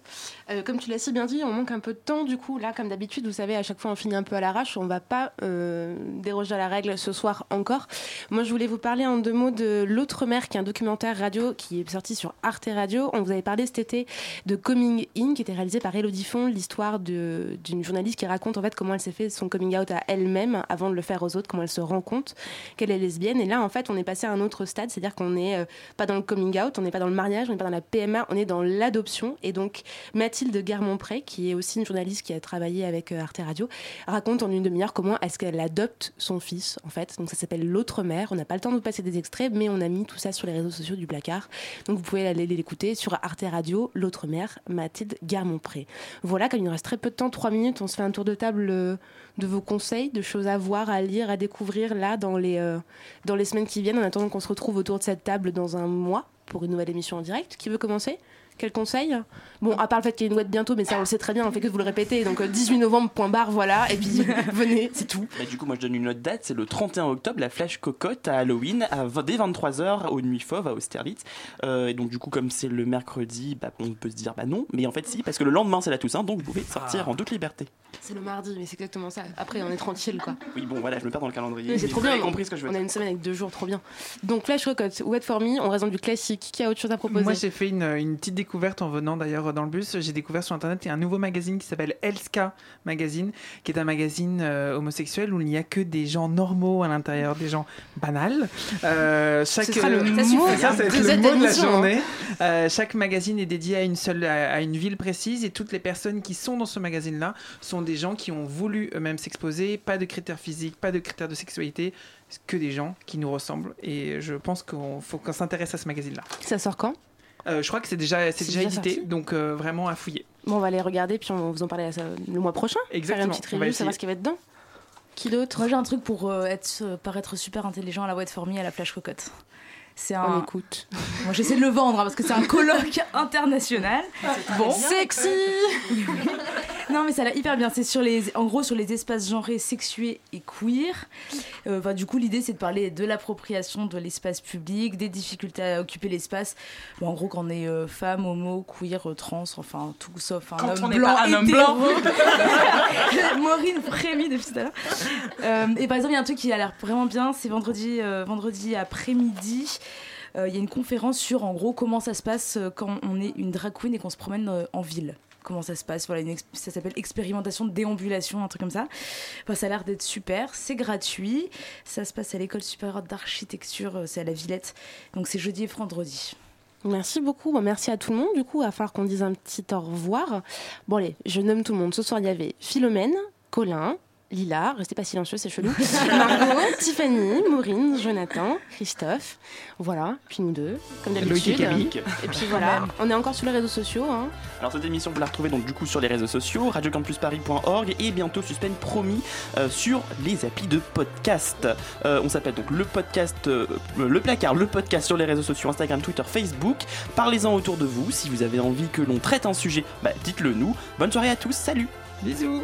Euh, comme tu l'as si bien dit, on manque un peu de temps du coup. Là, comme d'habitude, vous savez, à chaque fois on finit un peu à l'arrache. On va pas déroger à la règle ce soir encore. Moi, je voulais vous parler en deux mots de L'autre mère, qui est un documentaire radio qui est sorti sur Arte Radio. On vous avait parlé cet été de Coming In, qui était réalisé par Elodie Font, l'histoire d'une journaliste qui raconte en fait comment elle s'est fait son coming out à elle-même avant de le faire aux autres, comment elle se rend compte qu'elle est lesbienne. Et là, en fait, on est passé à un autre stade, c'est-à-dire qu'on n'est pas dans le coming out, on n'est pas dans le mariage, on n'est pas dans la PMA, on est dans l'adoption. Et donc Mathilde Guermont-Pré, qui est aussi une journaliste qui a travaillé avec euh, Arte Radio, raconte en une demi-heure comment est-ce qu'elle adopte son fils, en fait. Donc ça s'appelle L'autre mère. On n'a pas le temps de vous passer des extraits, mais on a mis tout ça sur les réseaux sociaux du placard. Donc vous pouvez aller l'écouter sur Arte Radio, L'autre mère, Mathilde Guermont-Pré. Voilà, comme il nous reste très peu de temps, trois minutes, on se fait un tour de table euh, de vos conseils, de choses à voir, à lire, à découvrir là dans les, euh, dans les semaines qui viennent, en attendant qu'on se retrouve autour de cette table dans un mois pour une nouvelle émission en direct. Qui veut commencer? Quel conseil? Bon, à part le fait qu'il y ait une web bientôt, mais ça on le sait très bien, on fait que vous le répétez. Donc 18 euh, novembre, point barre, voilà, et puis venez, c'est tout. Bah, du coup, moi je donne une autre date, c'est le 31 octobre, la Flash Cocotte à Halloween, à, dès 23h au Nuit Fauve à Austerlitz. Euh, et donc du coup, comme c'est le mercredi, bah, on peut se dire bah non, mais en fait si, parce que le lendemain c'est la Toussaint, donc vous pouvez sortir ah. en toute liberté. C'est le mardi, mais c'est exactement ça. Après, on est tranquille, quoi. Oui, bon, voilà, je me perds dans le calendrier. c'est trop bien. compris ce que je veux On a une semaine avec deux jours, trop bien. Donc Flash Cocotte, Wet For Me, on raison du classique. Qui a autre chose à proposer? Moi, j'ai fait une, une petite découverte en venant d'ailleurs dans le bus. J'ai découvert sur internet il y a un nouveau magazine qui s'appelle Elska Magazine, qui est un magazine euh, homosexuel où il n'y a que des gens normaux à l'intérieur, des gens banals. Euh, chaque, Ce sera le mot, ça, le mot de la journée. Euh, chaque magazine est dédié à une seule, à, une ville précise et toutes les personnes qui sont dans ce magazine-là sont des gens qui ont voulu eux-mêmes s'exposer, pas de critères physiques, pas de critères de sexualité, que des gens qui nous ressemblent. Et je pense qu'il faut qu'on s'intéresse à ce magazine-là. Ça sort quand? Euh, je crois que c'est déjà, c'est déjà, édité, donc euh, vraiment à fouiller. Bon, on va aller regarder, puis on va vous en parler le mois prochain. Exactement. Faire une petite review, savoir ce qu'il va dedans. Qui d'autre Moi j'ai un truc pour euh, être, paraître super intelligent à la White Formy à la Flash Cocotte. C'est un. On écoute. Moi, j'essaie de le vendre hein, parce que c'est un colloque international. Bon. Sexy Non, mais ça l'a hyper bien. C'est sur les, en gros, sur les espaces genrés, sexués et queer. Euh, du coup, l'idée, c'est de parler de l'appropriation de l'espace public, des difficultés à occuper l'espace. en gros, quand on est euh, femme, homo, queer, euh, trans, enfin, tout sauf un quand homme on blanc. Pas un homme blanc. Maureen frémit depuis tout à l'heure. et par exemple, il y a un truc qui a l'air vraiment bien. C'est vendredi, vendredi après-midi. Il y a une conférence sur en gros comment ça se passe quand on est une drag queen et qu'on se promène en ville comment ça se passe. Voilà, ça s'appelle expérimentation de déambulation, un truc comme ça. ça a l'air d'être super. C'est gratuit. Ça se passe à l'école supérieure d'architecture. Euh, c'est à la Villette. Donc c'est jeudi et vendredi. Merci beaucoup. merci à tout le monde. Du coup, va falloir qu'on dise un petit au revoir. Bon, allez, je nomme tout le monde. Ce soir, il y avait Philomène, Colin, Lila, restez pas silencieux, c'est chelou. Margot, Tiffany, Maureen, Jonathan, Christophe. Voilà, puis nous deux, comme d'habitude. Et puis voilà, on est encore sur les réseaux sociaux. Hein. Alors cette émission, vous la retrouvez donc du coup sur les réseaux sociaux, radiocampusparis.org et bientôt Suspense promis euh, sur les applis de podcast. Euh, on s'appelle donc le podcast, euh, le placard, le podcast sur les réseaux sociaux, Instagram, Twitter, Facebook. Parlez-en autour de vous. Si vous avez envie que l'on traite un sujet, bah, dites-le nous. Bonne soirée à tous, salut Bisous